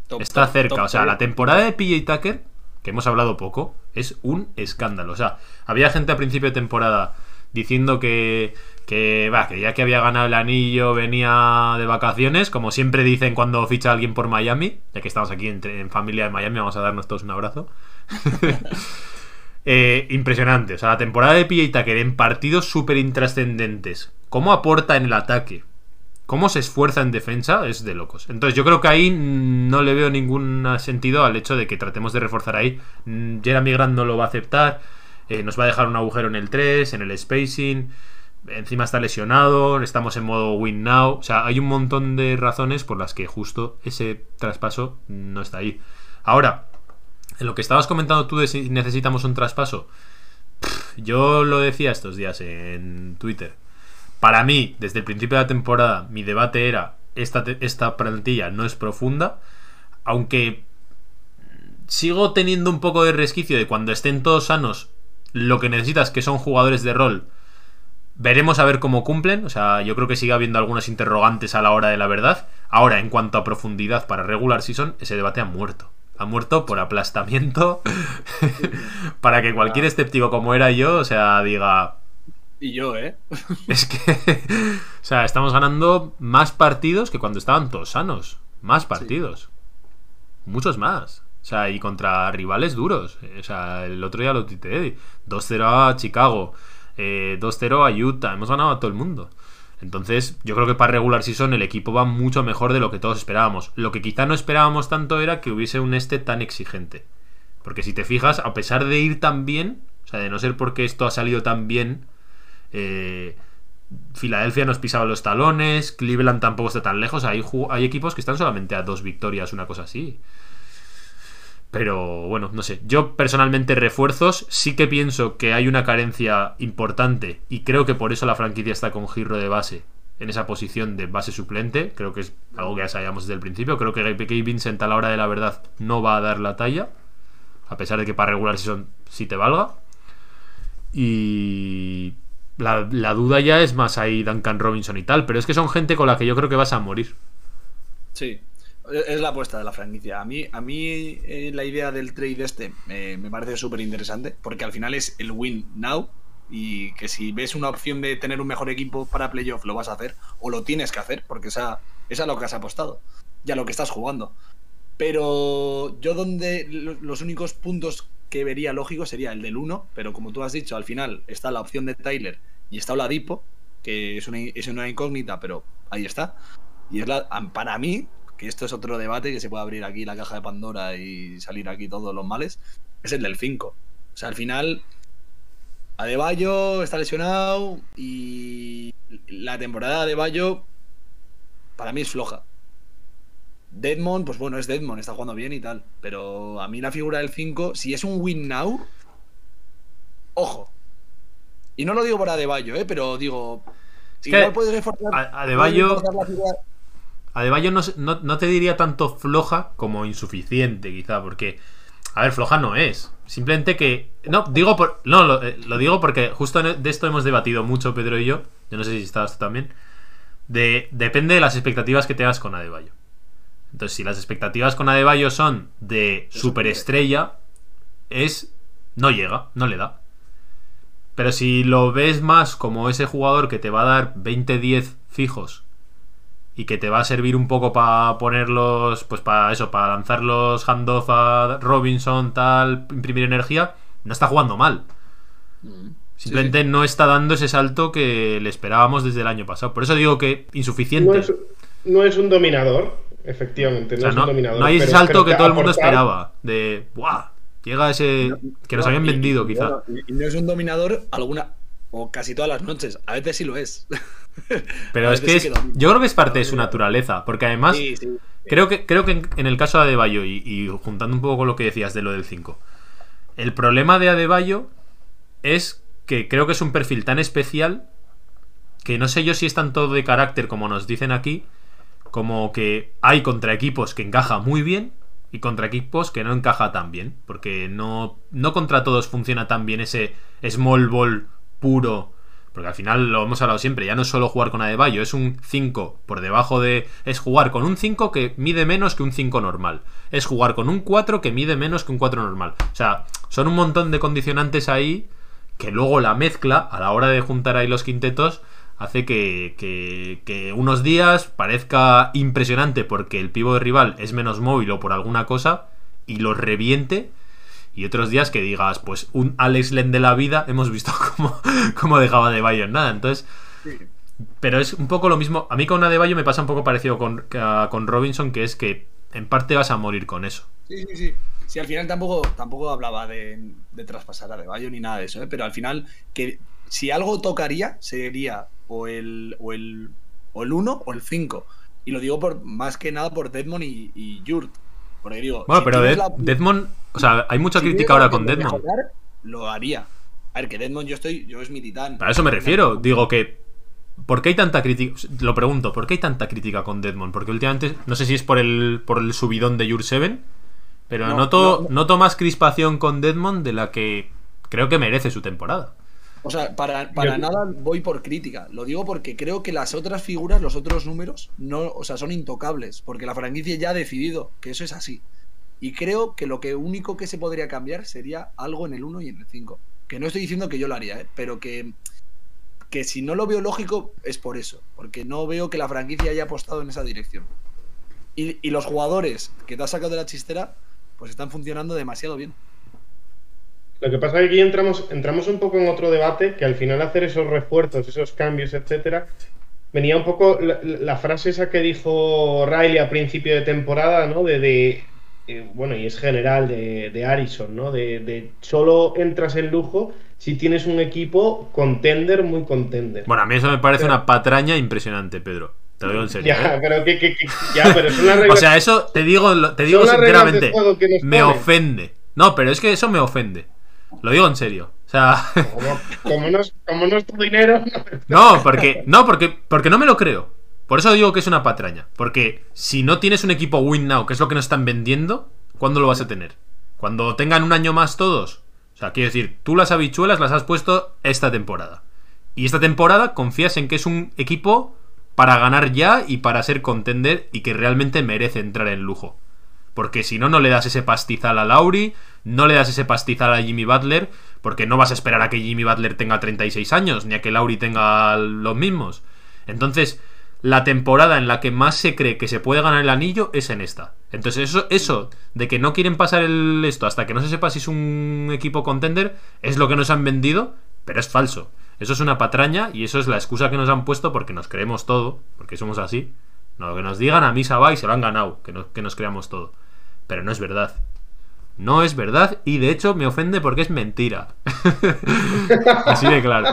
Top,
está
top,
cerca.
top
O sea, la temporada de PJ Tucker, que hemos hablado poco, es un escándalo. O sea, había gente a principio de temporada diciendo que, que, va, que ya que había ganado el anillo venía de vacaciones, como siempre dicen cuando ficha alguien por Miami, ya que estamos aquí en familia de Miami, vamos a darnos todos un abrazo. [LAUGHS] Eh, impresionante. O sea, la temporada de PJ Tucker en partidos súper intrascendentes. ¿Cómo aporta en el ataque? cómo se esfuerza en defensa es de locos. Entonces yo creo que ahí no le veo ningún sentido al hecho de que tratemos de reforzar ahí. Mm, Jeremy Grant no lo va a aceptar. eh, nos va a dejar un agujero en el 3, en el spacing. Encima está lesionado. Estamos en modo win now. O sea, hay un montón de razones por las que justo ese traspaso no está ahí. Ahora, en lo que estabas comentando tú de si necesitamos un traspaso. Yo lo decía estos días en Twitter. Para mí, desde el principio de la temporada, mi debate era, esta, esta plantilla no es profunda, aunque sigo teniendo un poco de resquicio de cuando estén todos sanos, lo que necesitas que son jugadores de rol. Veremos a ver cómo cumplen. O sea, yo creo que sigue habiendo algunos interrogantes a la hora de la verdad. Ahora, en cuanto a profundidad para regular season, ese debate ha muerto. Ha muerto por aplastamiento. [LAUGHS] para que cualquier escéptico como era yo, o sea, diga.
Y yo, ¿eh? [LAUGHS]
Es que. [LAUGHS] o sea, estamos ganando más partidos que cuando estaban todos sanos. Más partidos. Muchos más. O sea, y contra rivales duros. O sea, el otro día lo tité. 2-0 a Chicago. Eh, 2-0 a Utah. Hemos ganado a todo el mundo. Entonces, yo creo que para regular season el equipo va mucho mejor de lo que todos esperábamos. Lo que quizá no esperábamos tanto era que hubiese un este tan exigente. Porque si te fijas, a pesar de ir tan bien, o sea, de no ser porque esto ha salido tan bien, eh, Filadelfia nos pisaba los talones, Cleveland tampoco está tan lejos, hay, hay equipos que están solamente a dos victorias, una cosa así. Pero bueno, no sé. Yo personalmente refuerzos sí que pienso que hay una carencia importante y creo que por eso la franquicia está con Girro de base en esa posición de base suplente. Creo que es algo que ya sabíamos desde el principio. Creo que Gabe Vincent a la hora de la verdad no va a dar la talla. A pesar de que para regular season sí te valga. Y la duda ya es más ahí Duncan Robinson y tal. Pero es que son gente con la que yo creo que vas a morir.
Sí, es la apuesta de la franquicia. A mí, a mí eh, la idea del trade este eh, me parece súper interesante porque al final es el win now y que si ves una opción de tener un mejor equipo para playoff lo vas a hacer o lo tienes que hacer porque esa, es lo que has apostado, ya lo que estás jugando. Pero yo donde lo- los únicos puntos que vería lógico sería el del 1, pero como tú has dicho, al final está la opción de Tyler y está Oladipo, que es una, es una incógnita, pero ahí está. Y es la, para mí, que esto es otro debate que se puede abrir aquí la caja de Pandora y salir aquí todos los males, es el del 5. O sea, al final, Adebayo está lesionado y la temporada de Adebayo para mí es floja. Deadmond, pues bueno, es Deadmond, está jugando bien y tal. Pero a mí la figura del 5, si es un win now, ojo. Y no lo digo por Adebayo, ¿eh? pero digo.
Es
igual
que
puedes reforzar.
Adebayo-
puedes reforzar la figura-
Adebayo no, no, no te diría tanto floja como insuficiente, quizá, porque. A ver, floja no es. Simplemente que. No, digo por. No, lo, eh, digo porque justo en- de esto hemos debatido mucho, Pedro y yo. Yo no sé si estabas tú también. De, depende de las expectativas que tengas con Adebayo. Entonces, si las expectativas con Adebayo son de superestrella, es. No llega, no le da. Pero si lo ves más como ese jugador que te va a dar 20-10 fijos y que te va a servir un poco para ponerlos, pues para eso, para lanzar los handoff a Robinson, tal, imprimir energía, no está jugando mal. Simplemente no está dando ese salto que le esperábamos desde el año pasado. Por eso digo que insuficiente.
No es, no es un dominador, efectivamente.
O
No
sea,
es
no,
un dominador.
no hay ese salto que todo el mundo
aportar-
esperaba. De, ¡buah! Llega ese que nos
No,
habían
y-
vendido,
y
quizá.
y no es un dominador alguna o casi todas las noches. A veces sí lo es. [LAUGHS]
Pero es que
sí
es, yo creo que es parte de su naturaleza. Porque además,
Sí, sí.
Creo que, creo que en, en el caso de Adebayo, y, y juntando un poco con lo que decías de lo del 5, el problema de Adebayo es que creo que es un perfil tan especial que no sé yo si es tanto de carácter como nos dicen aquí, como que hay contra equipos que encaja muy bien y contra equipos que no encaja tan bien, porque no, no contra todos funciona tan bien ese small ball puro. Porque al final lo hemos hablado siempre, ya no es solo jugar con Adebayo, es un 5 por debajo de... Es jugar con un 5 que mide menos que un 5 normal. Es jugar con un 4 que mide menos que un 4 normal. O sea, son un montón de condicionantes ahí que luego la mezcla a la hora de juntar ahí los quintetos hace que, que- que unos días parezca impresionante porque el pivo de rival es menos móvil o por alguna cosa y los reviente y otros días que digas, pues un Alex Len de la vida, hemos visto [LAUGHS] cómo, cómo dejaba de Bayo en nada. Entonces, pero es un poco lo mismo. A mí con Adebayo me pasa un poco parecido con, a- con Robinson, que es que en parte vas a morir con eso.
Sí, sí, sí. Sí, al final tampoco, tampoco hablaba de, de traspasar a Adebayo ni nada de eso, ¿eh? pero al final, que si algo tocaría, sería o el, o el, o el 1 o el 5. Y lo digo por más que nada por Deadmond y, y Yurt. Porque digo,
Bueno,
si
pero Dead-
la-
Deadmond, o sea, hay mucha
si
crítica ahora con
opción de
Deadmond.
mejorar, Lo haría. A ver, que Deadmond yo estoy, yo es mi titán.
A eso me refiero. Digo que. ¿Por qué hay tanta crítica? Lo pregunto, ¿por qué hay tanta crítica con Deadmond? Porque últimamente, no sé si es por el, por el subidón de Your 7, Pero
No,
noto,
no, no.
noto más crispación con Deadmond de la que creo que merece su temporada.
O sea, para, para
Yo-
nada voy por crítica. Lo digo porque creo que las otras figuras, los otros números, no, o sea, son intocables. Porque la franquicia ya ha decidido que eso es así. Y creo que lo que único que se podría cambiar sería algo en el 1 y en el 5. Que no estoy diciendo que yo lo haría, ¿eh? pero que, que si no lo veo lógico es por eso. Porque no veo que la franquicia haya apostado en esa dirección. Y, y los jugadores que te has sacado de la chistera, pues están funcionando demasiado bien.
Lo que pasa es que aquí entramos, entramos un poco en otro debate, que al final hacer esos refuerzos, esos cambios, etcétera, venía un poco la, la frase esa que dijo Riley a principio de temporada, ¿no? De, de, eh, bueno, y es general de, de Harrison, ¿no? De, de solo entras en lujo si tienes un equipo contender, muy contender.
Bueno, a mí eso me parece
Pero-
una patraña impresionante, Pedro. Te lo digo en serio.
ya,
¿eh?
pero que, que- que- ya, pero son las [LAUGHS]
O sea, eso te digo, te digo sinceramente, me ofende. No, pero es que eso me ofende. Lo digo en serio. O sea,
como, como no, es- como no es tu dinero, [LAUGHS]
no, porque no, porque porque no me lo creo. Por eso digo que es una patraña, porque si no tienes un equipo win now, que es lo que nos están vendiendo, ¿cuándo lo vas a tener? Cuando tengan un año más todos. O sea, quiero decir, tú las habichuelas las has puesto esta temporada. Y esta temporada confías en que es un equipo para ganar ya y para ser contender y que realmente merece entrar en lujo. Porque si no, no le das ese pastizal a Lauri, no le das ese pastizal a Jimmy Butler, porque no vas a esperar a que Jimmy Butler tenga 36 años, ni a que Lauri tenga los mismos. Entonces, la temporada en la que más se cree que se puede ganar el anillo es en esta. Entonces, eso, eso de que no quieren pasar el esto hasta que no se sepa si es un equipo contender, es lo que nos han vendido, pero es falso. Eso es una patraña y eso es la excusa que nos han puesto porque nos creemos todo, porque somos así. No, lo que nos digan a misa va y se lo han ganado, que, no- que nos creamos todo. Pero no es verdad. No es verdad y de hecho me ofende porque es mentira. [LAUGHS] Así de claro.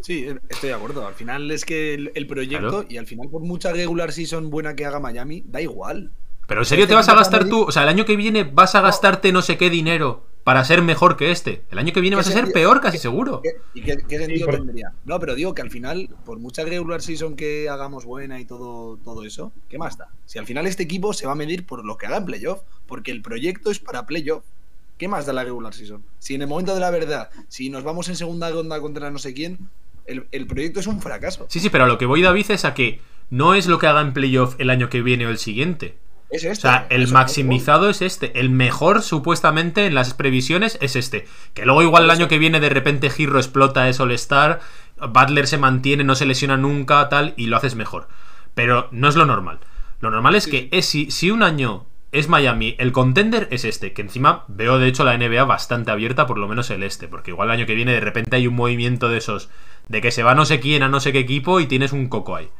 Sí, estoy de acuerdo. Al final es que el, el proyecto,
Claro.
y al final, por mucha regular season buena que haga Miami, da igual.
Pero en serio te vas a gastar tú, o sea, el año que viene vas a gastarte no sé qué dinero para ser mejor que este. El año que viene
¿Qué
vas a ser
sentido-
peor casi seguro.
¿Qué- ¿Y qué, qué sentido
por-
tendría? No, pero digo que al final, por mucha regular season que hagamos buena y todo, todo eso, ¿qué más da? Si al final este equipo se va a medir por lo que haga en playoff, porque el proyecto es para playoff. ¿Qué más da la regular season? Si en el momento de la verdad, si nos vamos en segunda ronda contra no sé quién, el, el proyecto es un fracaso.
Sí, sí, pero a lo que voy David es a que no es lo que haga en playoff el año que viene o el siguiente.
Es
O
esto.
sea, el maximizado es este. El mejor, supuestamente, en las previsiones es este. Que luego, igual, el año que viene, de repente, Giro explota, es All-Star. Butler se mantiene, no se lesiona nunca, tal, y lo haces mejor. Pero no es lo normal. Lo normal es que es, si, si un año es Miami, el contender es este. Que encima veo, de hecho, la NBA bastante abierta, por lo menos el este. Porque igual el año que viene, de repente, hay un movimiento de esos. De que se va no sé quién a no sé qué equipo y tienes un coco ahí.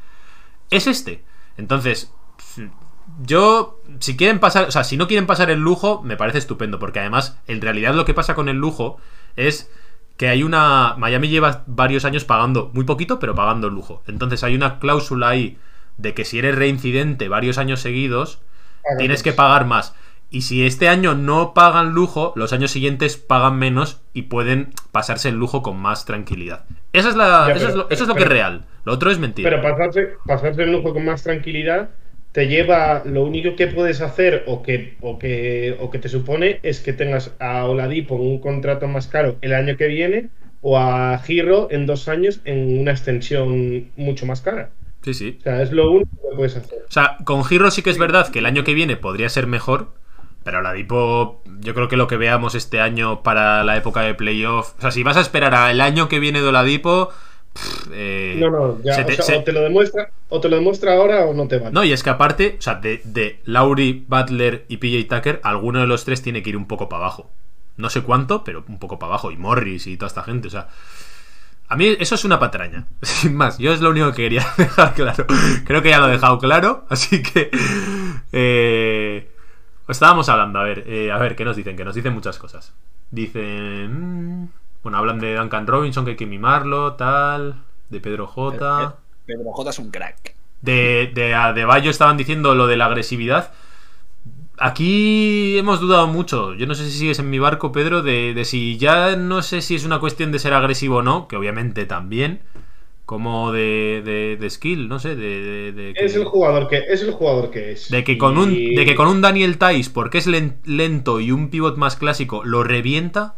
Es este. Entonces, yo, si quieren pasar, o sea, si no quieren pasar el lujo, me parece estupendo, porque además, en realidad lo que pasa con el lujo es que hay una... Miami lleva varios años pagando, muy poquito, pero pagando el lujo. Entonces hay una cláusula ahí de que si eres reincidente varios años seguidos, tienes que pagar más. Y si este año no pagan lujo, los años siguientes pagan menos y pueden pasarse el lujo con más tranquilidad. Esa es la,
Ya,
eso, es lo, eso es lo que es real. Lo otro es mentira.
Pero pasarse, pasarse el lujo con más tranquilidad te lleva, lo único que puedes hacer o que, o que, o que te supone es que tengas a Oladipo en un contrato más caro el año que viene o a Giro en dos años en una extensión mucho más cara.
Sí, sí.
O sea, es lo único que puedes hacer.
O sea, con Giro sí que es verdad que el año que viene podría ser mejor, pero la Dipo, yo creo que lo que veamos este año para la época de playoff. O sea, si vas a esperar al año que viene de Oladipo. Eh,
No, no, ya,
se
o,
te-
sea,
se-
o te lo demuestra, o te lo demuestra ahora o no te va.
No, y es que aparte, o sea, de, de Lauri, Butler y PJ Tucker, alguno de los tres tiene que ir un poco para abajo. No sé cuánto, pero un poco para abajo. Y Morris y toda esta gente, o sea. A mí eso es una patraña. [LAUGHS] Sin más, yo es lo único que quería [LAUGHS] dejar claro. Creo que ya lo he dejado claro, [LAUGHS] así que. Eh, estábamos hablando, a ver, eh, a ver, ¿qué nos dicen? Que nos dicen muchas cosas. Dicen. Bueno, hablan de Duncan Robinson, que hay que mimarlo, tal. De Pedro J.
Pedro J es un crack.
De, de, a De Bayo estaban diciendo lo de la agresividad. Aquí hemos dudado mucho. Yo no sé si sigues en mi barco, Pedro, de, de si ya no sé si es una cuestión de ser agresivo o no, que obviamente también. como de, de, de skill, no sé, de, de- de que-
Es el jugador que es. El jugador que es.
de que con un de que con un Daniel Tais, porque es len- lento y un pivot más clásico, lo revienta,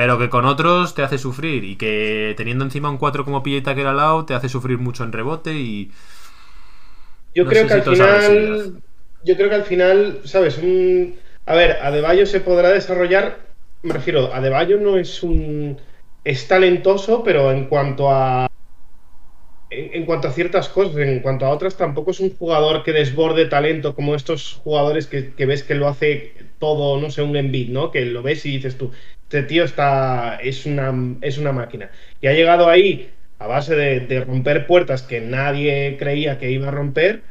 pero que con otros te hace sufrir y que teniendo encima un 4 como PJ Tucker al lado te hace sufrir mucho en rebote y
Yo
No
creo que al final. Yo creo que al final, ¿sabes? Un... A ver, Adebayo se podrá desarrollar. Me refiero, Adebayo no es un. Es talentoso, pero en cuanto a. En, en cuanto a ciertas cosas, en cuanto a otras, tampoco es un jugador que desborde talento como estos jugadores que, que ves que lo hace todo, no sé, un Embiid, ¿no? Que lo ves y dices tú, este tío está. es una, es una máquina. Y ha llegado ahí a base de, romper puertas que nadie creía que iba a romper,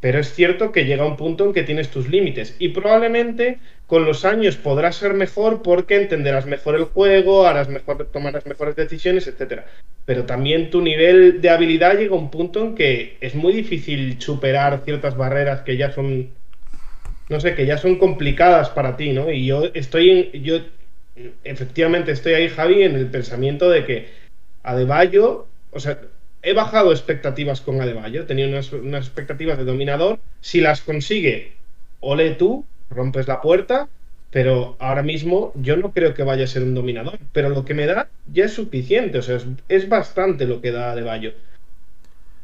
pero es cierto que llega un punto en que tienes tus límites y probablemente con los años podrás ser mejor porque entenderás mejor el juego, harás mejor, tomarás mejores decisiones, etcétera. Pero también tu nivel de habilidad llega a un punto en que es muy difícil superar ciertas barreras que ya son no sé, que ya son complicadas para ti, ¿no? Y yo estoy en, yo efectivamente estoy ahí, Javi, en el pensamiento de que Adebayo, o sea, he bajado expectativas con Adebayo, tenía unas, unas expectativas de dominador, si las consigue, ole tú, rompes la puerta, pero ahora mismo yo no creo que vaya a ser un dominador, pero lo que me da ya es suficiente, o sea, es, es bastante lo que da Adebayo.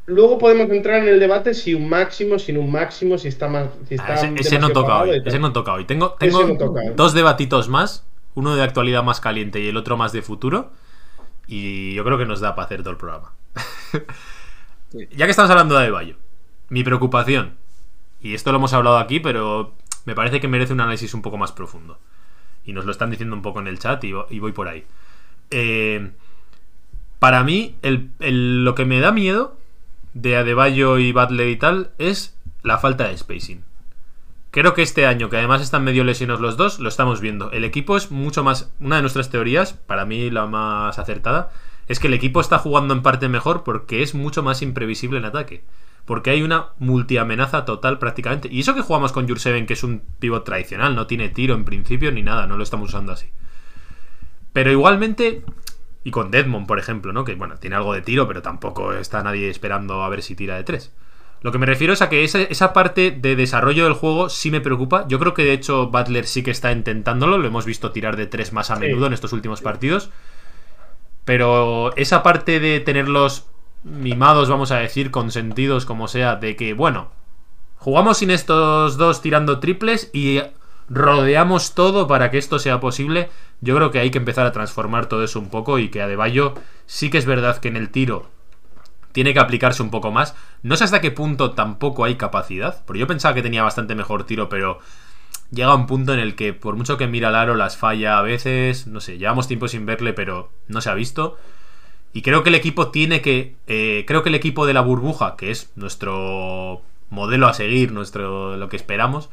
Luego podemos entrar en el debate si un máximo, sin un máximo, si está más. Si está
Ah, ese, ese no toca hoy. Ese no toca hoy. Tengo, tengo
no toca hoy.
dos debatitos más. Uno de actualidad más caliente y el otro más de futuro. Y yo creo que nos da para hacer todo el programa. [LAUGHS] ya que estamos hablando de Adebayo, mi preocupación, y esto lo hemos hablado aquí, pero me parece que merece un análisis un poco más profundo. Y nos lo están diciendo un poco en el chat y, vo- y voy por ahí. Eh, para mí, el- el- lo que me da miedo de Adebayo y Butler y tal es la falta de spacing. Creo que este año, que además están medio lesionados los dos, lo estamos viendo. El equipo es mucho más. Una de nuestras teorías, para mí la más acertada, es que el equipo está jugando en parte mejor porque es mucho más imprevisible en ataque. Porque hay una multiamenaza total prácticamente. Y eso que jugamos con Jurseven, que es un pivot tradicional, no tiene tiro en principio ni nada, no lo estamos usando así. Pero igualmente, y con Deadmond, por ejemplo, ¿no? Que bueno, tiene algo de tiro, pero tampoco está nadie esperando a ver si tira de tres. Lo que me refiero es a que esa, esa parte de desarrollo del juego sí me preocupa. Yo creo que de hecho Butler sí que está intentándolo. Lo hemos visto tirar de tres más a
Sí.
menudo en estos últimos partidos. Pero esa parte de tenerlos mimados, vamos a decir, consentidos, como sea, de que, bueno, jugamos sin estos dos tirando triples y rodeamos todo para que esto sea posible. Yo creo que hay que empezar a transformar todo eso un poco y que Adebayo sí que es verdad que en el tiro tiene que aplicarse un poco más. No sé hasta qué punto tampoco hay capacidad, porque yo pensaba que tenía bastante mejor tiro, pero llega un punto en el que por mucho que mira al aro las falla a veces, no sé, llevamos tiempo sin verle, pero no se ha visto. Y creo que el equipo tiene que. eh, creo que el equipo de la burbuja, que es nuestro modelo a seguir, nuestro lo que esperamos.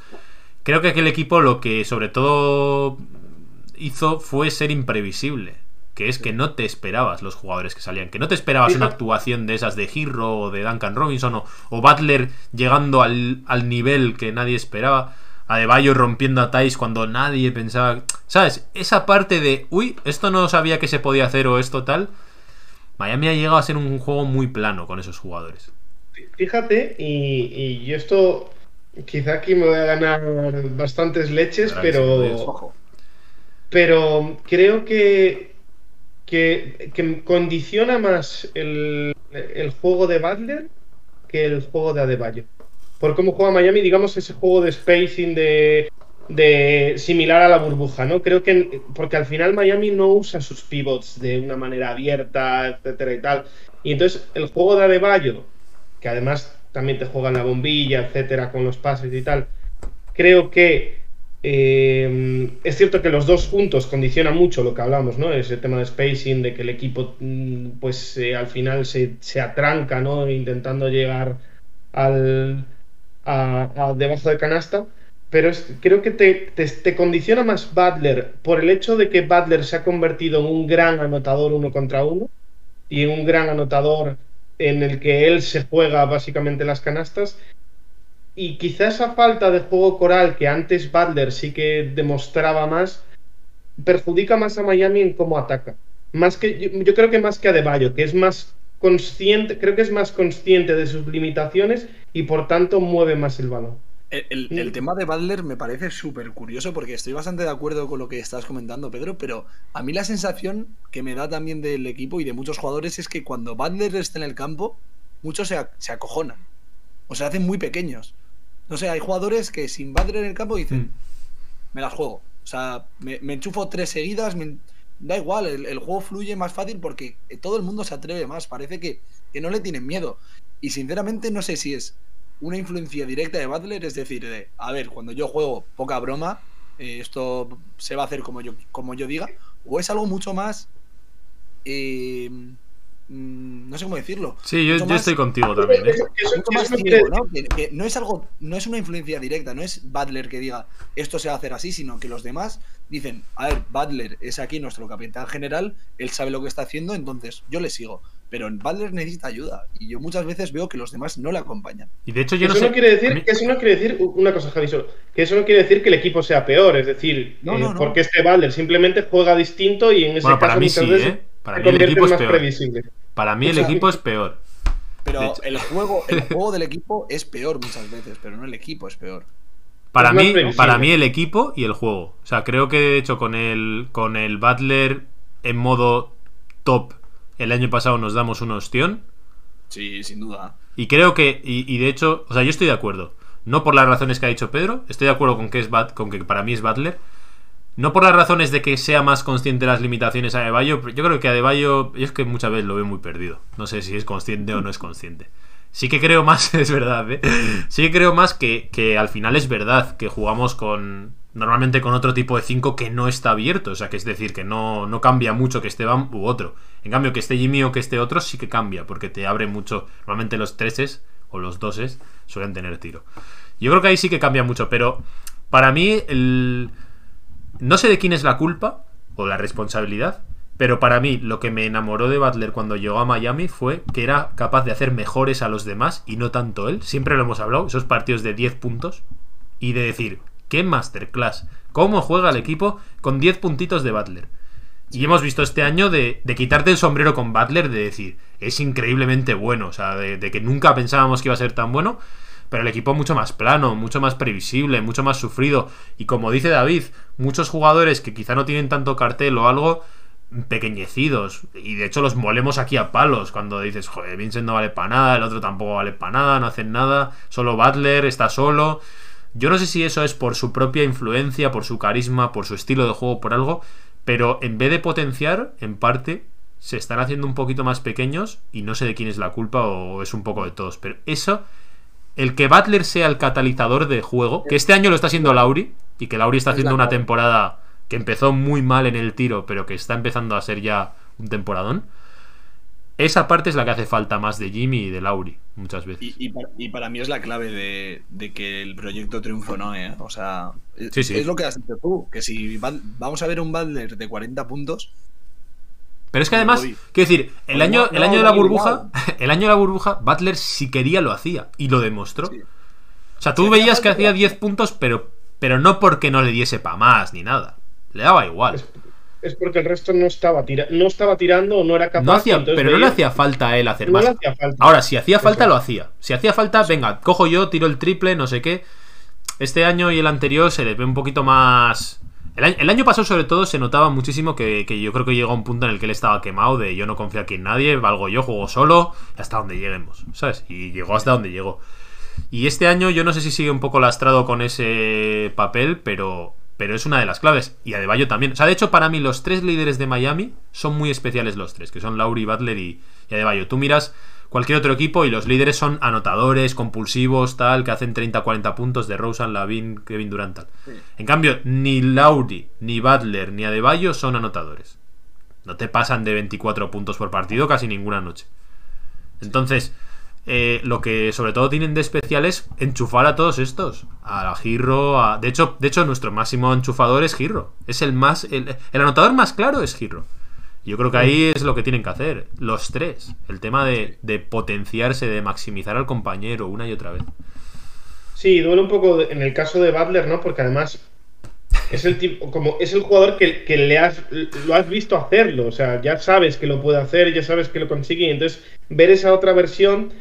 Creo que aquel equipo lo que sobre todo hizo fue ser imprevisible. Que es que no te esperabas los jugadores que salían. Que no te esperabas una actuación de esas de Hero o de Duncan Robinson o, o Butler llegando al, al nivel que nadie esperaba. Adebayo rompiendo a Thais cuando nadie pensaba. ¿Sabes? Esa parte de. Uy, esto no sabía que se podía hacer o esto tal. Miami ha llegado a ser un juego muy plano con esos jugadores.
Fíjate, y, y yo esto. Quizá aquí me voy a ganar bastantes leches, pero. Pero creo que. Que, que condiciona más el, el juego de Butler que el juego de Adebayo. Por cómo juega Miami, digamos, ese juego de spacing de, de similar a la burbuja, ¿no? Creo que porque al final Miami no usa sus pivots de una manera abierta, etcétera y tal. Y entonces el juego de Adebayo, que además también te juega en la bombilla, etcétera, con los pases y tal, creo que eh, es cierto que los dos juntos condicionan mucho lo que hablamos, ¿no? Ese tema de spacing, de que el equipo, mm, pues eh, al final se, se atranca, ¿no? Intentando llegar al, a, a debajo de canasta. Pero creo que te, te condiciona más Butler por el hecho de que Butler se ha convertido en un gran anotador uno contra uno y en un gran anotador en el que él se juega básicamente las canastas. Y quizá esa falta de juego coral que antes Butler sí que demostraba más, perjudica más a Miami en cómo ataca. Más que, yo, creo que más que a Deballo, que es más consciente, creo que es más consciente de sus limitaciones y por tanto mueve más el balón.
El, el, el tema de Butler me parece súper curioso porque estoy bastante de acuerdo con lo que estás comentando, Pedro, pero a mí la sensación que me da también del equipo y de muchos jugadores es que cuando Butler está en el campo, muchos se, se acojonan o se hacen muy pequeños. No sé, hay jugadores que sin Butler en el campo dicen,
Mm.
me las juego. O sea, me, me enchufo tres seguidas, me- da igual, el, el juego fluye más fácil porque todo el mundo se atreve más. Parece que, que no le tienen miedo. Y sinceramente no sé si es una influencia directa de Butler, es decir, de, a ver, cuando yo juego poca broma, eh, esto se va a hacer como yo, como yo diga, o es algo mucho más... eh, mm, no sé cómo decirlo.
Sí, yo,
mucho
yo
más-
estoy contigo también. ¿eh?
Más
no
ciego,
quiere-
¿no? Que, que no es algo, no es una influencia directa, no es Butler que diga esto se va a hacer así, sino que los demás dicen, a ver, Butler es aquí nuestro capitán general, él sabe lo que está haciendo, entonces yo le sigo. Pero Butler necesita ayuda y yo muchas veces veo que los demás no le acompañan.
Y de hecho, yo no
eso
sé.
no quiere
a
decir,
mí-
que eso no quiere decir una cosa, Javi, solo, que eso no quiere decir que el equipo sea peor, es decir,
No,
eh,
no, no.
porque este Balder simplemente juega distinto y en ese
Bueno, para
caso
mí
muchas
sí,
veces
¿eh? Para mí el equipo es
más
peor.
previsible.
Para mí el
O sea,
equipo es peor.
Pero el juego, el [LAUGHS] juego del equipo es peor muchas veces, pero no el equipo es peor.
Para mí, para mí el equipo y el juego. O sea, creo que de hecho con el, con el Butler en modo top el año pasado nos damos un ostión.
Sí, sin duda.
Y creo que, y, y de hecho, o sea, yo estoy de acuerdo. No por las razones que ha dicho Pedro, estoy de acuerdo con que, es Bat- con que para mí es Butler. No por las razones de que sea más consciente de las limitaciones a Adebayo, yo creo que Adebayo, yo es que muchas veces lo veo muy perdido. No sé si es consciente o no es consciente. Sí que creo más, [LAUGHS] es verdad, ¿eh? Sí que creo más que, que al final es verdad que jugamos con. Normalmente con otro tipo de 5 que no está abierto. O sea, que es decir, que no, no cambia mucho que esté Bam u otro. En cambio, que esté Jimmy o que esté otro sí que cambia, porque te abre mucho. Normalmente los treses o los doses suelen tener tiro. Yo creo que ahí sí que cambia mucho, pero para mí el. No sé de quién es la culpa o la responsabilidad, pero para mí lo que me enamoró de Butler cuando llegó a Miami fue que era capaz de hacer mejores a los demás y no tanto él. Siempre lo hemos hablado, esos partidos de 10 puntos y de decir, qué masterclass, cómo juega el equipo con 10 puntitos de Butler. Y hemos visto este año de, quitarte el sombrero con Butler, de decir, es increíblemente bueno, o sea, de, de que nunca pensábamos que iba a ser tan bueno, pero el equipo mucho más plano, mucho más previsible, mucho más sufrido. Y como dice David, muchos jugadores que quizá no tienen tanto cartel o algo, pequeñecidos. Y de hecho los molemos aquí a palos cuando dices, joder, Vincent no vale para nada, el otro tampoco vale para nada, no hacen nada, solo Butler está solo. Yo no sé si eso es por su propia influencia, por su carisma, por su estilo de juego, por algo, pero en vez de potenciar, en parte, se están haciendo un poquito más pequeños y no sé de quién es la culpa o es un poco de todos. Pero eso, el que Butler sea el catalizador de juego, que este año lo está haciendo Lauri y que Lauri está haciendo una temporada que empezó muy mal en el tiro, pero que está empezando a ser ya un temporadón. Esa parte es la que hace falta más de Jimmy y de Lauri, muchas veces.
Y, y para, y para mí es la clave de, de que el proyecto triunfo no, ¿eh? O sea, es,
Sí, sí.
es lo que has dicho tú, que si va- vamos a ver un Butler de 40 puntos,
Pero es que además, quiero decir, el año,
no,
el año de la
no,
burbuja, [LAUGHS] el año de la burbuja, Butler si quería lo hacía y lo demostró.
Sí.
O sea, tú veías que hacía
lo
10 puntos, pero, pero no porque no le diese para más ni nada. Le daba igual.
Es, porque el resto no estaba, tira no estaba tirando o no era capaz.
No hacía, pero no le hacía falta a él hacer
no
más.
le hacía falta.
Ahora, si hacía falta, lo hacía. Si hacía falta, venga, cojo yo, tiro el triple, no sé qué. Este año y el anterior se le ve un poquito más. El año, el año pasado, sobre todo, se notaba muchísimo que, que yo creo que llegó a un punto en el que él estaba quemado de yo no confío aquí en nadie, valgo yo, juego solo, hasta donde lleguemos, ¿sabes? Y llegó hasta donde llegó. Y este año yo no sé si sigue un poco lastrado con ese papel, pero, pero es una de las claves. Y Adebayo también. O sea, de hecho, para mí los tres líderes de Miami son muy especiales los tres, que son Lauri, Butler y, y Adebayo. Tú miras cualquier otro equipo y los líderes son anotadores, compulsivos, tal, que hacen 30-40 puntos de Rosen, Lavin, Kevin Durant, tal. En cambio, ni Lauri, ni Butler, ni Adebayo son anotadores. No te pasan de 24 puntos por partido casi ninguna noche. Entonces, eh, lo que sobre todo tienen de especial es enchufar a todos estos. A Girro, a... De hecho, de hecho, nuestro máximo enchufador es Girro. Es el más. El, el anotador más claro es Girro. Yo creo que ahí es lo que tienen que hacer. Los tres. El tema de, de potenciarse, de maximizar al compañero una y otra vez.
Sí, duele un poco en el caso de Butler, ¿no? Porque además es el tipo, como es el jugador que, que le has, lo has visto hacerlo, o sea, ya sabes que lo puede hacer, ya sabes que lo consigue, y entonces ver esa otra versión,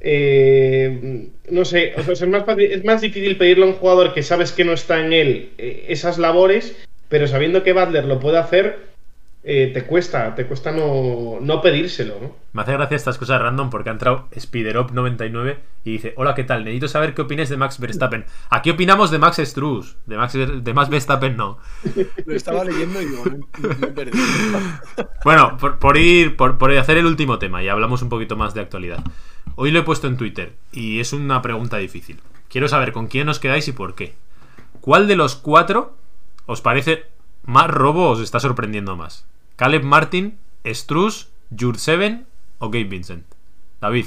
eh, no sé, o sea, es, más fácil- es más difícil pedirle a un jugador que sabes que no está en él eh, esas labores, pero sabiendo que Butler lo puede hacer, eh, te cuesta, te cuesta no, no pedírselo, ¿no?
Me hace gracia estas cosas random porque ha entrado Spiderop99 y dice: Hola, ¿qué tal? Necesito saber qué opinas de Max Verstappen. Aquí opinamos de Max Struz, de Max, de Max Verstappen no. [LAUGHS]
Lo estaba leyendo y digo, me, me. [LAUGHS]
Bueno, por, por ir por, por hacer el último tema y hablamos un poquito más de actualidad. Hoy lo he puesto en Twitter y es una pregunta difícil. Quiero saber con quién os quedáis y por qué. ¿Cuál de los cuatro os parece más robo o os está sorprendiendo más? ¿Caleb Martin, Struz, Jurseven o Gabe Vincent? David,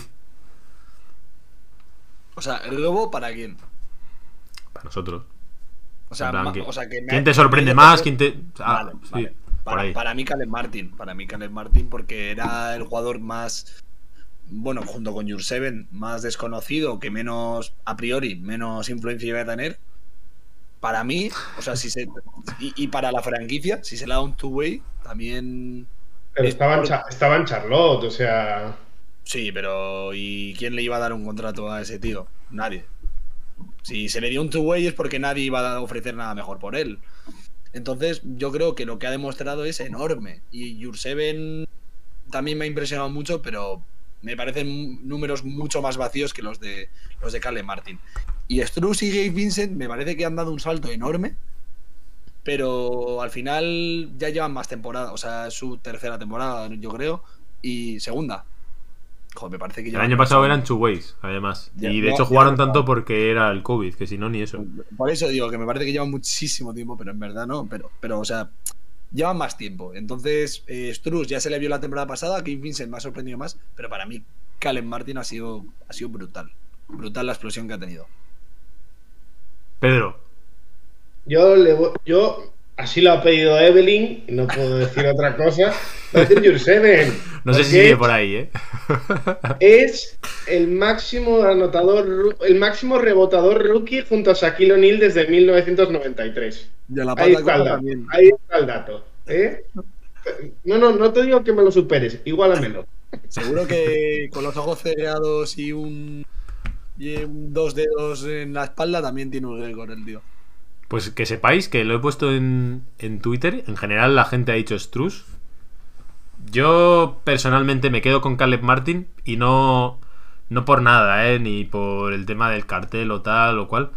O sea, ¿el robo para quién?
para nosotros.
O sea,
plan, que-
o sea, que me-
¿Quién te sorprende más? ¿Quién te.? Ah,
Vale,
sí,
vale.
por
Para,
ahí.
para mí, Caleb Martin. Para mí, Caleb Martin, porque era el jugador más. Bueno, junto con Jurseven, más desconocido, que menos, a priori, menos influencia iba a tener. Para mí, o sea, si se. Y, y para la franquicia, si se le da un two-way, también.
Pero
Es
estaba en,
por-
Cha- estaba en Charlotte, o sea...
Sí, pero ¿y quién le iba a dar un contrato a ese tío? Nadie. Si se le dio un two-way es porque nadie iba a ofrecer nada mejor por él. Entonces, yo creo que lo que ha demostrado es enorme. Y Jurseven también me ha impresionado mucho, pero me parecen números mucho más vacíos que los de los de Caleb Martin. Y Struz y Gabe Vincent me parece que han dado un salto enorme, pero al final ya llevan más temporada, o sea, es su tercera temporada, yo creo, y segunda. Joder, me parece que
El año pasado eran two ways, además.
Ya-
y de hecho jugaron tanto porque era el COVID, que si no, ni eso.
Por eso digo que me parece que llevan muchísimo tiempo, pero en verdad no. Pero, pero o sea, llevan más tiempo. Entonces, eh, Struz ya se le vio la temporada pasada, Kim Vincent me ha sorprendido más, pero para mí, Caleb Martin ha sido, ha sido brutal. Brutal la explosión que ha tenido.
Pedro,
Yo, le voy- yo así lo ha pedido Evelyn, y no puedo decir otra cosa.
No sé si sigue por ahí, ¿eh?
Es el máximo anotador, el máximo rebotador rookie junto a Shaquille O'Neal desde 1993.
Y a la
Ahí está, el ahí está el dato. ¿eh? No, no, no te digo que me lo superes, igualamelo.
Seguro que con los ojos cereados y un, y un dos dedos en la espalda también tiene un récord el tío.
Pues que sepáis que lo he puesto en, en Twitter. En general la gente ha dicho Struz. Yo personalmente me quedo con Caleb Martin y no, no por nada, ¿eh? ni por el tema del cartel o tal o cual,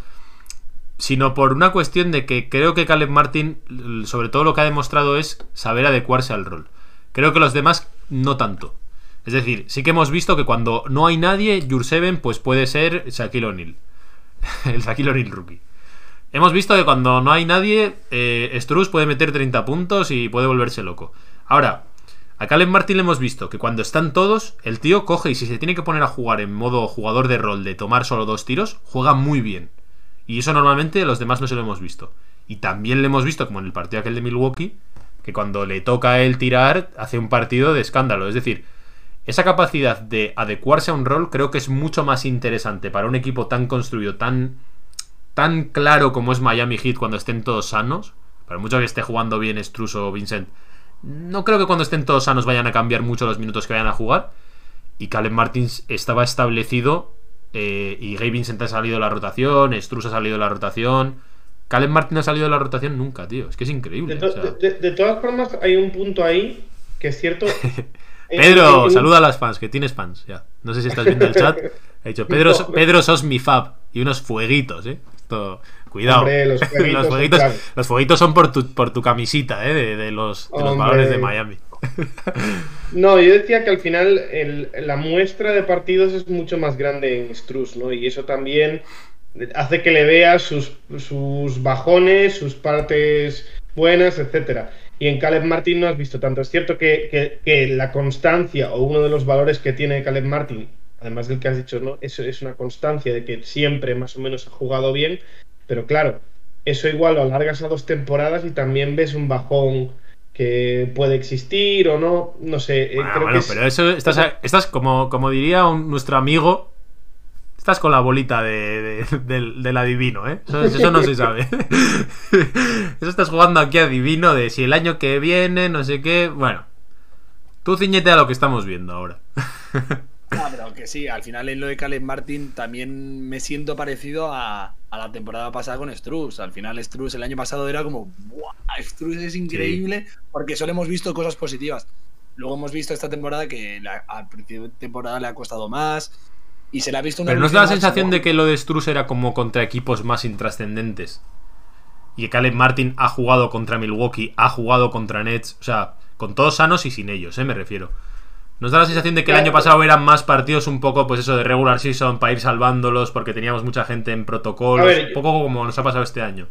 sino por una cuestión de que creo que Caleb Martin, sobre todo lo que ha demostrado es saber adecuarse al rol. Creo que los demás no tanto. Es decir, sí que hemos visto que cuando no hay nadie, Jurseven pues puede ser Shaquille O'Neal. [LAUGHS] el Shaquille O'Neal rookie. Hemos visto que cuando no hay nadie, eh, puede meter 30 puntos y puede volverse loco. Ahora, a Caleb Martin le hemos visto que cuando están todos, el tío coge y si se tiene que poner a jugar en modo jugador de rol de tomar solo dos tiros, juega muy bien. Y eso normalmente los demás no se lo hemos visto. Y también le hemos visto, como en el partido aquel de Milwaukee, que cuando le toca a él tirar, hace un partido de escándalo. Es decir, esa capacidad de adecuarse a un rol creo que es mucho más interesante para un equipo tan construido, tan, tan claro como es Miami Heat cuando estén todos sanos. Para mucho que esté jugando bien Struz o Vincent, no creo que cuando estén todos sanos vayan a cambiar mucho los minutos que vayan a jugar. Y Caleb Martins estaba establecido eh, y Gabe Vincent ha salido de la rotación, Struz ha salido de la rotación. Caleb Martin ha salido de la rotación nunca, tío. Es que es increíble.
De,
o
to-
sea.
de- de todas formas, hay un punto ahí que es cierto. [LAUGHS]
Pedro, saluda a las fans, que tienes fans. Ya. No sé si estás viendo el chat. [LAUGHS] He dicho, Pedro. Pedro sos mi fab. Y unos fueguitos, ¿eh? Esto, cuidado.
Hombre, los fueguitos [LAUGHS]
los,
son
los por tu, por tu camisita, ¿eh? De, de los, de los
Hombre.
valores de Miami. [LAUGHS]
No, yo decía que al final el- la muestra de partidos es mucho más grande en Struz, ¿no? Y eso también hace que le veas sus, sus bajones, sus partes buenas, etcétera. Y en Caleb Martin no has visto tanto. Es cierto que, que- que la constancia o uno de los valores que tiene Caleb Martin, además del que has dicho, ¿no? Eso es una constancia de que siempre más o menos ha jugado bien, pero claro, eso igual lo alargas a dos temporadas y también ves un bajón que puede existir o no, no sé. eh,
Bueno,
creo
bueno,
que es-
pero eso estás, estás como, como diría un- nuestro amigo. Estás con la bolita de, de- del- del adivino, ¿eh? Eso, eso no se sabe. [LAUGHS] Eso estás jugando aquí adivino de si el año que viene, no sé qué. Bueno, tú ciñete a lo que estamos viendo ahora. [LAUGHS]
Ah, pero que sí, al final en lo de Caleb Martin también me siento parecido a, a la temporada pasada con Struz. Al final Struz el año pasado era como, ¡buah! Struz es increíble porque solo hemos visto cosas positivas. Luego hemos visto esta temporada que la- al principio de temporada le ha costado más y se le ha visto una
Pero ¿no os da la sensación de que lo de Struz era como contra equipos más intrascendentes? Y Caleb Martin ha jugado contra Milwaukee, ha jugado contra Nets, o sea, con todos sanos y sin ellos, ¿eh? Me refiero. ¿Nos da la sensación de que el año pasado eran más partidos un poco, pues eso, de regular season para ir salvándolos porque teníamos mucha gente en
ver,
un poco como nos ha pasado este año.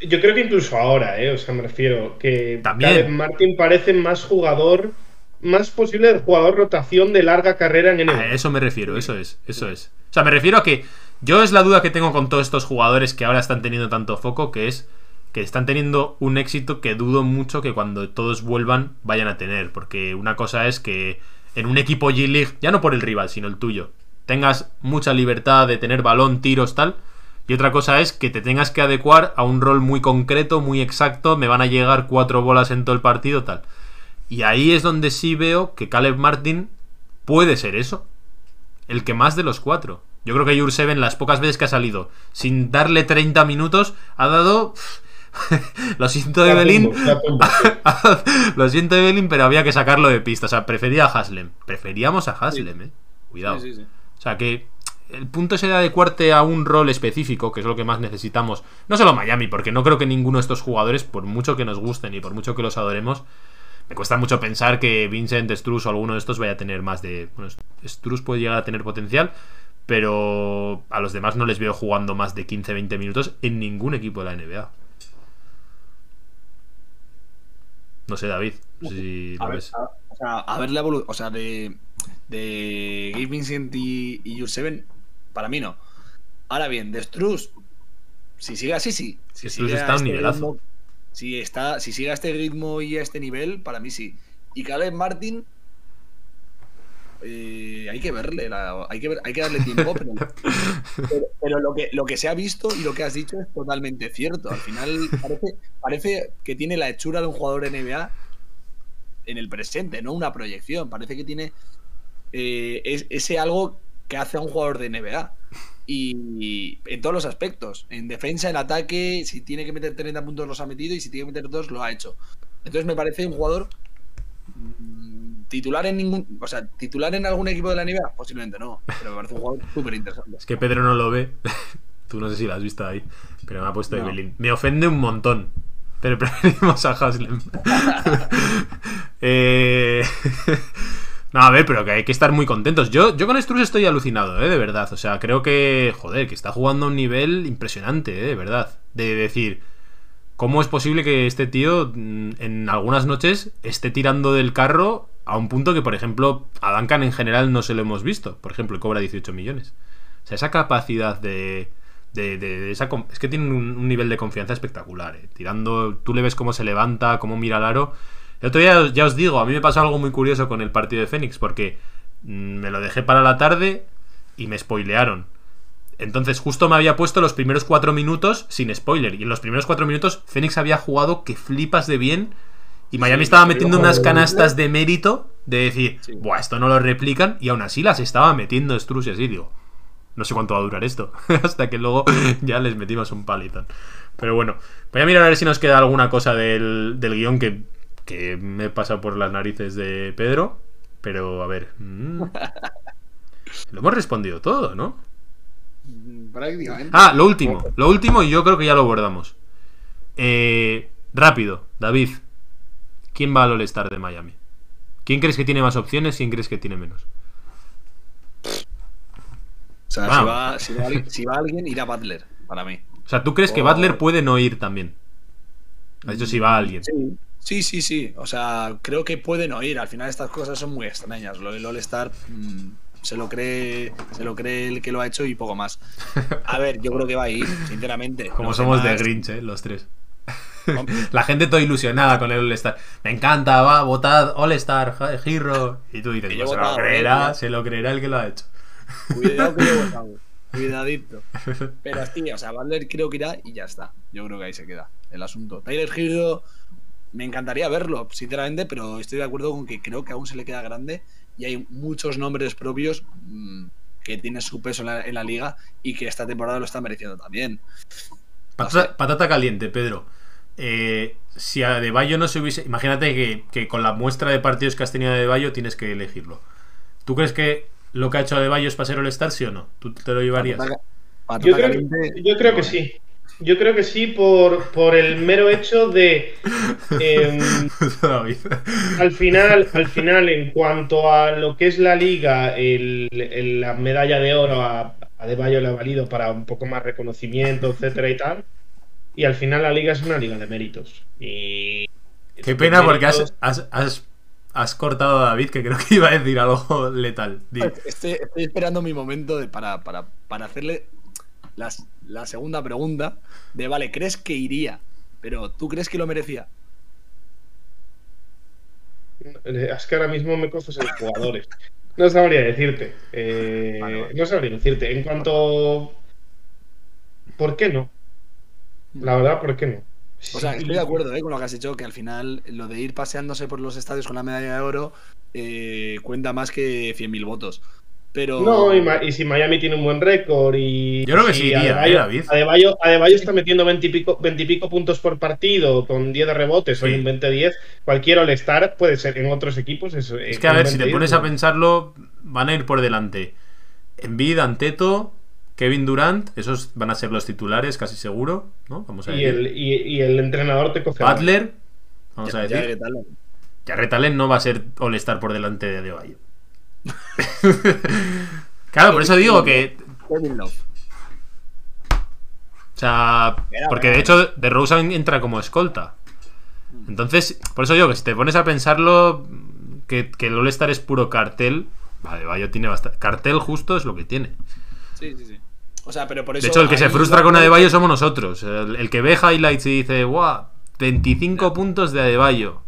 Yo creo que incluso ahora, ¿eh? O sea, me refiero que
También.
Martin parece más jugador, más posible jugador rotación de larga carrera en NBA.
A eso me refiero, eso es, eso es. O sea, me refiero a que yo es la duda que tengo con todos estos jugadores que ahora están teniendo tanto foco, que es que están teniendo un éxito que dudo mucho que cuando todos vuelvan vayan a tener. Porque una cosa es que en un equipo G-League, ya no por el rival, sino el tuyo, tengas mucha libertad de tener balón, tiros, tal. Y otra cosa es que te tengas que adecuar a un rol muy concreto, muy exacto, me van a llegar cuatro bolas en todo el partido, tal. Y ahí es donde sí veo que Caleb Martin puede ser eso. El que más de los cuatro. Yo creo que Jurseven, las pocas veces que ha salido sin darle 30 minutos, ha dado. [LAUGHS] Lo siento de Belín. [LAUGHS] Lo siento de Belín, pero había que sacarlo de pista. O sea, prefería a Haslem. Preferíamos a Haslem, eh. Cuidado.
Sí, sí, sí.
O sea que el punto es de adecuarte a un rol específico, que es lo que más necesitamos. No solo Miami, porque no creo que ninguno de estos jugadores, por mucho que nos gusten y por mucho que los adoremos, me cuesta mucho pensar que Vincent, Struz o alguno de estos vaya a tener más de. Bueno, Struz puede llegar a tener potencial, pero a los demás no les veo jugando más de 15-20 minutos en ningún equipo de la NBA. No sé, David, si
A
lo
ver,
ves.
a, o sea, a ver la evolución. O sea, de, de Gabe Vincent y, y Jurseven, para mí no. Ahora bien, de Struz, si sigue así, sí. Si
Struz está a un
este
nivelazo.
ritmo- si, está, si sigue a este ritmo y a este nivel, para mí sí. Y Caleb Martin, eh, hay que verle, hay, que hay que darle tiempo, pero, pero, lo, que, lo que se ha visto y lo que has dicho es totalmente cierto. Al final parece, parece que tiene la hechura de un jugador NBA en el presente, no una proyección. Parece que tiene eh, es- ese algo que hace a un jugador de NBA. Y en todos los aspectos. En defensa, en ataque, si tiene que meter 30 puntos los ha metido y si tiene que meter dos lo ha hecho. Entonces me parece un jugador mm, titular en ningún, o sea, titular en algún equipo de la NBA, posiblemente no, pero me parece un jugador súper interesante.
Es que Pedro no lo ve. [LAUGHS] Tú no sé si lo has visto ahí, pero me ha puesto
No.
Evelyn. Me ofende un montón. Pero [LAUGHS] preferimos a Haslem. [LAUGHS] Eh, No, a ver, pero que hay que estar muy contentos. Yo, yo con Struz estoy alucinado, ¿eh? De verdad. O sea, creo que, joder, que está jugando a un nivel impresionante, ¿eh? De verdad. De decir, ¿cómo es posible que este tío mm, en algunas noches esté tirando del carro a un punto que, por ejemplo, a Duncan en general no se lo hemos visto? Por ejemplo, cobra 18 millones. O sea, esa capacidad de... de- de- esa, es que tiene un, nivel de confianza espectacular. ¿eh? Tirando, tú le ves cómo se levanta, cómo mira al aro. El otro día, ya os digo, a mí me pasó algo muy curioso con el partido de Fénix, porque mm, me lo dejé para la tarde y me spoilearon. Entonces, justo me había puesto los primeros cuatro minutos sin spoiler. Y en los primeros cuatro minutos, Fénix había jugado que flipas de bien. Y Miami estaba metiendo unas canastas de mérito de decir,
Sí.
Buah, esto no lo replican. Y aún así las estaba metiendo Struz y así, digo. No sé cuánto va a durar esto. [LAUGHS] Hasta que luego [LAUGHS] ya les metimos un palitón. Pero bueno, voy a mirar a ver si nos queda alguna cosa del, del guion que, que me he pasado por las narices de Pedro. Pero a ver. mm. [LAUGHS] Lo hemos respondido todo, ¿no?
Mm, Prácticamente.
Ah, lo último. Lo último y yo creo que ya lo abordamos. Eh, rápido, David. ¿Quién va al All-Star de Miami? ¿Quién crees que tiene más opciones? ¿Quién crees que tiene menos?
O sea, si, va, si, va, alguien- si va alguien, irá Butler, para mí.
O sea, ¿tú crees que. Butler puede no ir también? Has dicho si va alguien.
Sí. Sí, sí, sí. O sea, creo que pueden oír. Al final estas cosas son muy extrañas. Lo del All-Star mm, se lo cree, se lo cree el que lo ha hecho y poco más. A ver, yo creo que va a ir, sinceramente. [LAUGHS]
Como somos de Grinch, ¿eh? Los tres. La gente toda ilusionada con el All-Star. Me encanta, va, votad All-Star, Hero. Y tú dices, "Pues se lo creerá,
eh".
se lo creerá el que lo ha hecho.
Cuidado que yo he [LAUGHS] votado. Cuidadito. Pero sí, o sea, Butler creo que irá y ya está. Yo creo que ahí se queda el asunto. Tyler Hero, me encantaría verlo, sinceramente, pero estoy de acuerdo con que creo que aún se le queda grande y hay muchos nombres propios mmm, que tienen su peso en la, en la, liga y que esta temporada lo está mereciendo también.
Patata, patata caliente, Pedro. Eh, si a De Bayo no se hubiese. Imagínate que, que, con la muestra de partidos que has tenido de Bayo tienes que elegirlo. ¿Tú crees que lo que ha hecho De Bayo es para ser All-Star, sí o no? ¿Tú te lo llevarías?
Yo, creo, yo, creo, que sí. Yo creo que sí, por, por el mero hecho de. [LAUGHS] Eh, al final, al final, en cuanto a lo que es la liga, el, el, la medalla de oro a, a De Bayo le ha valido para un poco más reconocimiento, etcétera y tal. Y al final la liga es una liga de méritos. Y.
Qué pena porque has, has, has, has, cortado a David, que creo que iba a decir algo [LAUGHS] letal.
Estoy, estoy, esperando mi momento de, para, para, para hacerle las, la segunda pregunta de, vale, ¿crees que iría? Pero ¿tú crees que lo merecía?
Es que ahora mismo me coges en jugadores. No sabría decirte. Eh, vale, vale. No sabría decirte. En cuanto. ¿Por qué no? La verdad, ¿por qué no?
O sea, estoy de acuerdo ¿eh? con lo que has dicho, que al final lo de ir paseándose por los estadios con la medalla de oro eh, cuenta más que 100.000 votos. Pero...
No, y, y, si Miami tiene un buen récord y.
Yo creo que sí, iría, Adebayo,
¿eh, David? Adebayo, Adebayo, está metiendo 20 y, pico, 20 y pico puntos por partido con 10 de rebotes, sí. hoy un 20-10. Cualquier All-Star puede ser en otros equipos. Es,
es que a ver, si te pones a pensarlo, van a ir por delante. Envid, Anteto, Kevin Durant, esos van a ser los titulares, casi seguro, ¿no? Vamos a
y, el, y, y, el, entrenador te coge.
Butler, vamos ya, a decir. Jarrett Allen no va a ser All-Star por delante de Adebayo. [LAUGHS] claro, por eso digo que. O sea, porque de hecho de Rosen entra como escolta. Entonces, por eso digo que si te pones a pensarlo, que, que el All-Star es puro cartel. Adebayo tiene bastante. Cartel justo es lo que tiene.
Sí, sí, sí. O sea, pero por eso.
De hecho, el que se frustra con Adebayo somos nosotros. El, el, que ve highlights y dice, ¡guau! 25 puntos de Adebayo.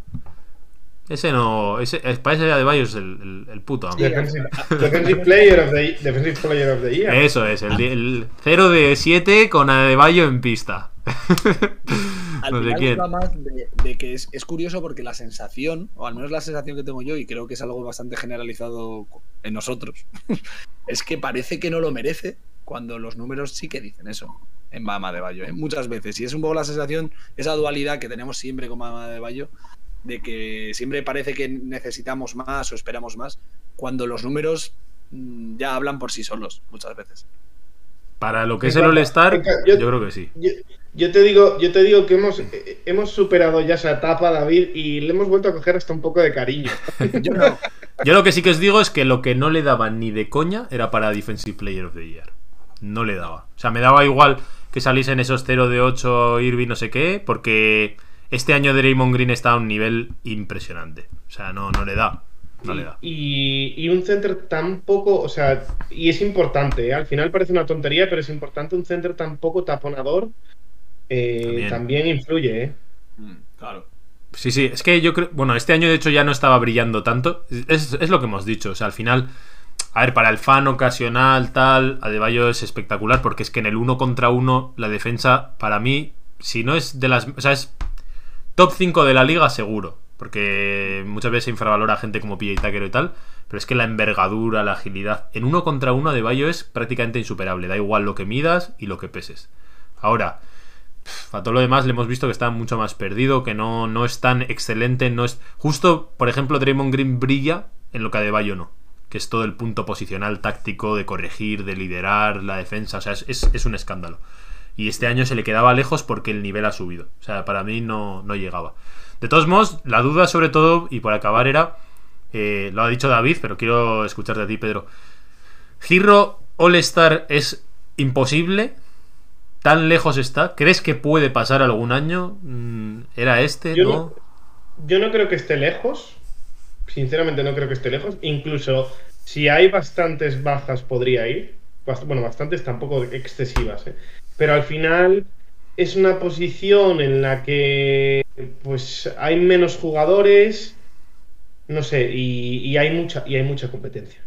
Ese no. Ese, para ese Adebayo es el, el, el puto amo.
Defensive, defensive, player of the, defensive Player of the Year.
Eso es, el, el 0 de 7 con Adebayo en pista. [LAUGHS]
Al no final quién. más de, de, que es, es, curioso porque la sensación, o al menos la sensación que tengo yo, y creo que es algo bastante generalizado en nosotros, [LAUGHS] es que parece que no lo merece cuando los números sí que dicen eso en Bama de Bayo, ¿eh? muchas veces. Y es un poco la sensación, esa dualidad que tenemos siempre con Bama de Bayo, de que siempre parece que necesitamos más o esperamos más, cuando los números mm, ya hablan por sí solos, muchas veces.
Para lo que es el All-Star, yo, yo, creo que sí.
Yo, yo, te digo, yo te digo que hemos, hemos superado ya esa etapa, David, y le hemos vuelto a coger hasta un poco de cariño. [LAUGHS]
yo, no. yo lo que sí que os digo es que lo que no le daban ni de coña era para Defensive Player of the Year. No le daba. O sea, me daba igual que saliesen esos 0 de 8 Irving no sé qué, porque este año Draymond Green está a un nivel impresionante. O sea, no, no le da. No le da.
Y, y, un center tan poco, o sea, y es importante, ¿eh? al final parece una tontería, pero es importante un center tan poco taponador, eh, también. también. influye, ¿eh?
Mm, claro.
Sí, sí, es que yo creo, bueno, este año de hecho ya no estaba brillando tanto, es, es lo que hemos dicho, o sea, al final, a ver, para el fan ocasional, tal, Adebayo es espectacular, porque es que en el uno contra uno, la defensa, para mí, si no es de las, o sea, es top 5 de la liga seguro, porque muchas veces se infravalora a gente como PJ Tucker y tal, pero es que la envergadura, la agilidad, en uno contra uno de Bayo es prácticamente insuperable, da igual lo que midas y lo que peses. Ahora, a todo lo demás le hemos visto que está mucho más perdido, que no, no es tan excelente, no es... Justo, por ejemplo, Draymond Green brilla en lo que a De Bayo no, que es todo el punto posicional táctico de corregir, de liderar la defensa, o sea, es, es, es un escándalo. Y este año se le quedaba lejos porque el nivel ha subido. O sea, para mí no, no llegaba. De todos modos, la duda sobre todo, y por acabar era, eh, lo ha dicho David, pero quiero escucharte a ti, Pedro. ¿Giro All-Star es imposible? ¿Tan lejos está? ¿Crees que puede pasar algún año? Mm, ¿Era este?
Yo
¿no?
no, yo no creo que esté lejos. Sinceramente no creo que esté lejos. Incluso si hay bastantes bajas podría ir. Bueno, bastantes tampoco excesivas. ¿eh? Pero al final es una posición en la que pues hay menos jugadores. No sé, y, y hay mucha, y hay mucha competencia.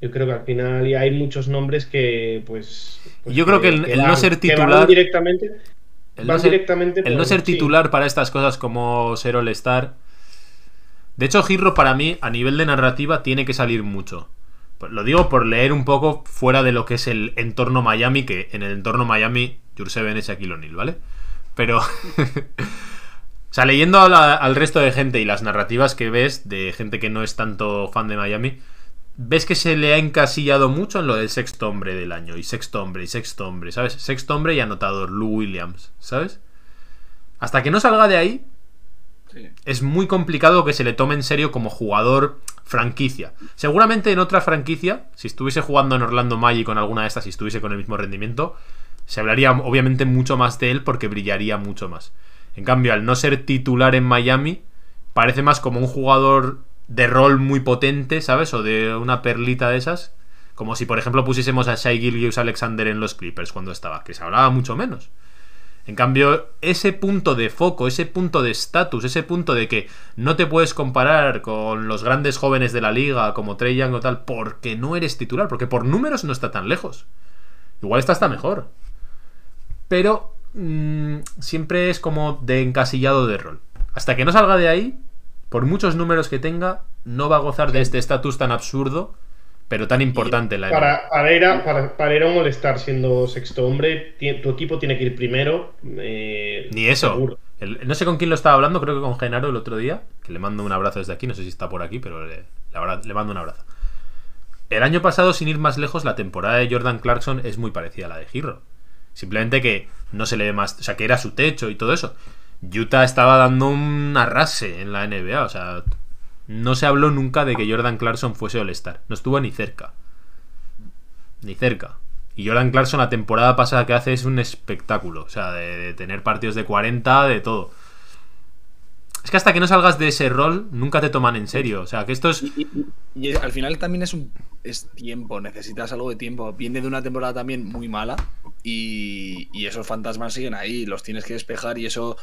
Yo creo que al final y hay muchos nombres que, pues. pues
Yo creo que el- el no ser titular-
directamente.
El no ser,
directamente
el
por-
no ser
sí.
titular para estas cosas como ser All-Star. De hecho, Girro para mí, a nivel de narrativa, tiene que salir mucho. Lo digo por leer un poco fuera de lo que es el entorno Miami, que en el entorno Miami, Jurseven es Shaquille O'Neal, ¿vale? Pero. [LAUGHS] o sea, leyendo al resto de gente y las narrativas que ves de gente que no es tanto fan de Miami, ves que se le ha encasillado mucho en lo del sexto hombre del año, y sexto hombre, y sexto hombre, ¿sabes? Sexto hombre y anotador, Lou Williams, ¿sabes? Hasta que no salga de ahí, es muy complicado que se le tome en serio como jugador franquicia. Seguramente en otra franquicia, si estuviese jugando en Orlando Magic con alguna de estas y estuviese con el mismo rendimiento, se hablaría obviamente mucho más de él porque brillaría mucho más. En cambio, al no ser titular en Miami, parece más como un jugador de rol muy potente, ¿sabes? O de una perlita de esas. Como si, por ejemplo, pusiésemos a Shai Gilgeous Alexander en los Clippers cuando estaba, que se hablaba mucho menos. En cambio, ese punto de foco, ese punto de estatus, ese punto de que no te puedes comparar con los grandes jóvenes de la liga como Trey Young o tal, porque no eres titular, porque por números no está tan lejos. Igual está hasta mejor. Pero mm, siempre es como de encasillado de rol. Hasta que no salga de ahí, por muchos números que tenga, no va a gozar de este estatus tan absurdo, pero tan importante la.
Para, para, ir a, para, para ir a molestar siendo sexto hombre, tu equipo tiene que ir primero. eh,
Ni eso. El- no sé con quién lo estaba hablando, creo que con Genaro el otro día, que le mando un abrazo desde aquí, no sé si está por aquí, pero le, le mando un abrazo. El año pasado, sin ir más lejos, la temporada de Jordan Clarkson es muy parecida a la de Girro. Simplemente que no se le ve más, o sea, que era su techo y todo eso. Utah estaba dando un arrase en la NBA, o sea, no se habló nunca de que Jordan Clarkson fuese All-Star, no estuvo ni cerca. Ni cerca. Y Jordan Clarkson la temporada pasada que hace es un espectáculo. O sea, de, tener partidos de 40, de todo. Es que hasta que no salgas de ese rol, nunca te toman en serio. O sea, que esto es.
Y, y- y al final también es un es tiempo, necesitas algo de tiempo. Viene de una temporada también muy mala y, y esos fantasmas siguen ahí, los tienes que despejar y eso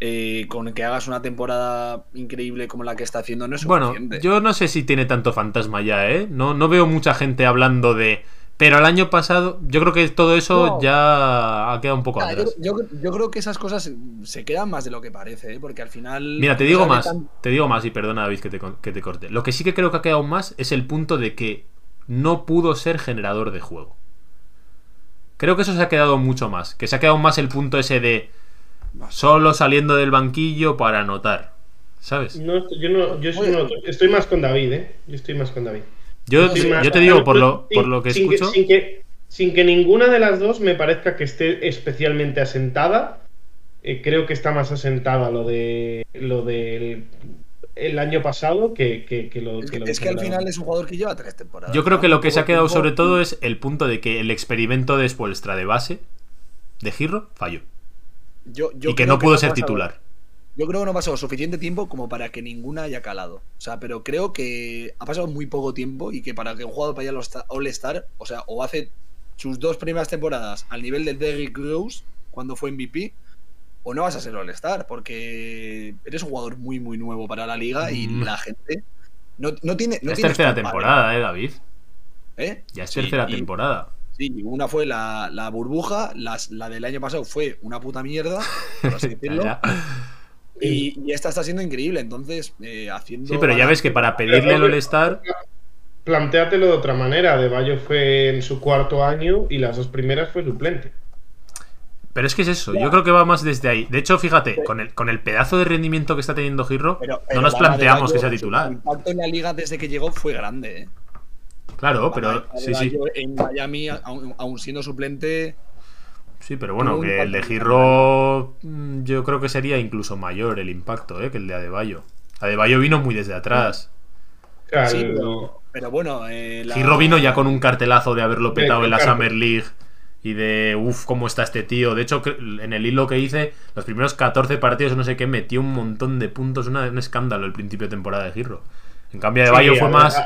eh, con que hagas una temporada increíble como la que está haciciendo no es
Bueno, yo no sé si tiene tanto fantasma ya, ¿eh? No, no veo mucha gente hablando de. Pero el año pasado, yo creo que todo eso
No.
ya ha quedado un poco
Ah, yo,
atrás.
yo- yo creo que esas cosas se quedan más de lo que parece, ¿eh? porque al final.
Mira, te digo más,
tan-
te digo más y perdona David que te, que te corte. Lo que sí que creo que ha quedado más es el punto de que no pudo ser generador de juego. Creo que eso se ha quedado mucho más. Que se ha quedado más el punto ese de solo saliendo del banquillo para anotar. ¿Sabes?
No, yo no, yo soy no- estoy más con David, ¿eh? Yo estoy más con David.
Yo,
Estoy más-
yo te digo, por lo,
sin-
por lo que
sin
escucho.
sin, que, sin que ninguna de las dos me parezca que esté especialmente asentada, eh, creo que está más asentada lo de lo del el año pasado que, que, que lo
Es
que
que,
lo
es que al final es un jugador que lleva tres temporadas.
Yo creo que lo que se ha quedado sobre todo es el punto de que el experimento de Spoelstra de base de Girro falló.
Yo- yo
y que no pudo ser
pasado-
titular.
Yo creo que no ha pasado suficiente tiempo como para que ninguna haya calado. O sea, pero creo que ha pasado muy poco tiempo y que para que un jugador vaya al All-Star- o sea, o hace sus dos primeras temporadas al nivel del Derrick Rose cuando fue MVP, o no vas a ser All-Star, porque eres un jugador muy, muy nuevo para la liga y
Mm.
la gente no, no tiene. No
es tercera temporada, eh, David.
¿eh?
Ya es
Sí,
tercera
y-
temporada.
Sí, una fue la, la burbuja, las- la del año pasado fue una puta mierda, por así [LAUGHS] decirlo. Y, y esta está siendo increíble, entonces, eh, haciendo.
Sí, pero ya ves que para pedirle el All-Star.
Plantéatelo de otra manera. De Bayo fue en su cuarto año y las dos primeras fue suplente.
Pero es que es eso, yo creo que va más desde ahí. De hecho, fíjate, con el, con el pedazo de rendimiento que está teniendo Girro, no nos planteamos
Bayo,
que sea titular.
impacto en la liga desde que llegó fue grande, ¿eh?
Claro, pero sí, sí.
En Miami, aun, aun siendo suplente.
Sí, pero bueno, que el de Girro mm, yo creo que sería incluso mayor el impacto ¿eh? que el de Adebayo. Adebayo vino muy desde atrás.
Claro,
Sí, pero, pero bueno. Eh, la-
Girro vino ya con un cartelazo de haberlo petado en la
claro.
Summer League y de uff, cómo está este tío. De hecho, en el hilo que hice, los primeros 14 partidos, no sé qué, metió un montón de puntos, una- un escándalo el principio de temporada de Girro. En cambio, Adebayo
Sí,
fue más.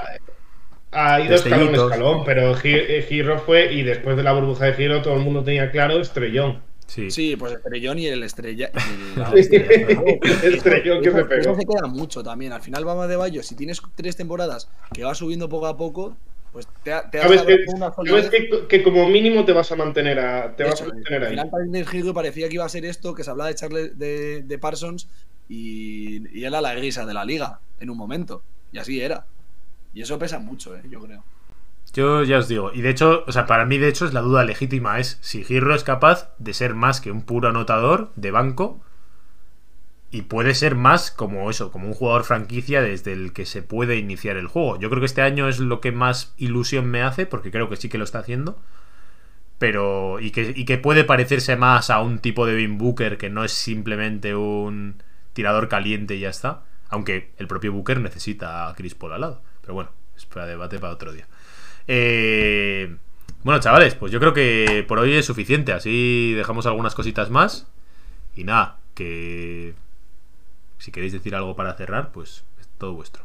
Ha ido escalón a escalón, pero Gi- eh, Giro fue, y después de la burbuja de Giro, todo el mundo tenía claro estrellón.
Sí.
Sí, pues Estrellón y el estrella. el- [LAUGHS]
estrella.
El estrellón que se pegó.
eso se queda mucho también. Al final, Bama de Bayo, si tienes tres temporadas que va subiendo poco a poco, Pues te, ha- te has
Sabes, que,
una
sabes
solidez.
que, que como mínimo te vas a mantener, a, te vas
Eso,
a mantener
al
ahí.
final también de Hillary parecía que iba a ser esto, que se hablaba de Charles de, de Parsons y, y era la grisa de la liga en un momento. Y así era. Y eso pesa mucho, eh, yo creo.
Yo ya os digo, y de hecho, o sea, para mí de hecho es la duda legítima, es si Girro es capaz de ser más que un puro anotador de banco y puede ser más como eso, como un jugador franquicia desde el que se puede iniciar el juego. Yo creo que este año es lo que más ilusión me hace, porque creo que sí que lo está haciendo. Pero. Y que, y que puede parecerse más a un tipo de Bean Booker que no es simplemente un tirador caliente y ya está. Aunque el propio Booker necesita a Chris Paul al lado. Pero bueno, es para debate para otro día. Eh, bueno, chavales, pues yo creo que por hoy es suficiente. Así dejamos algunas cositas más. Y nada, que si queréis decir algo para cerrar, pues es todo vuestro.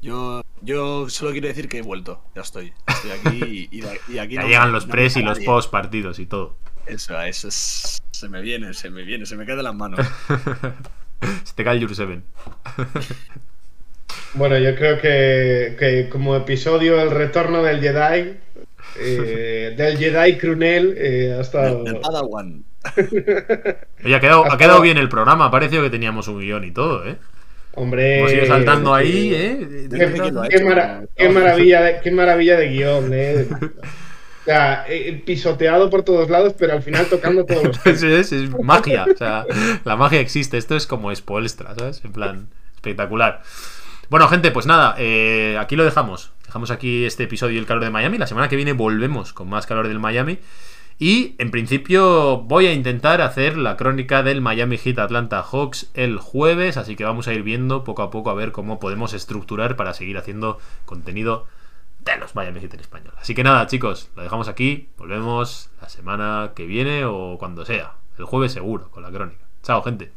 Yo, yo solo quiero decir que he vuelto. Ya estoy. Estoy aquí y, y de- y aquí [LAUGHS]
Ya
no-
llegan los
no
pres y los post partidos y todo.
Eso, eso es- se me viene, se me viene, se me cae de las manos. [LAUGHS]
Se te cae el Jur 7. [LAUGHS]
Bueno, yo creo que, que como episodio El retorno del Jedi, eh, [LAUGHS] del Jedi Crunel, eh, ha estado...
El Padawan. [LAUGHS]
Oye, ha quedado, ha quedado bien el programa. Ha parecido que teníamos un guion y todo, ¿eh?
Hombre...
Hemos ido saltando ahí, ¿eh?
Qué, maravilla, de, qué maravilla de guion, eh. [LAUGHS] O sea, eh, pisoteado por todos lados, pero al final tocando todos los
Eso es, es magia. O sea, la magia existe. Esto es como Spoelstra, ¿sabes? En plan, espectacular. Bueno, gente, pues nada, eh, aquí lo dejamos. Dejamos aquí este episodio del calor de Miami. La semana que viene volvemos con más calor del Miami. Y en principio voy a intentar hacer la crónica del Miami Heat Atlanta Hawks el jueves. Así que vamos a ir viendo poco a poco a ver cómo podemos estructurar para seguir haciendo contenido de los Miami Heat en español. Así que nada, chicos, lo dejamos aquí. Volvemos la semana que viene o cuando sea. El jueves seguro con la crónica. Chao, gente.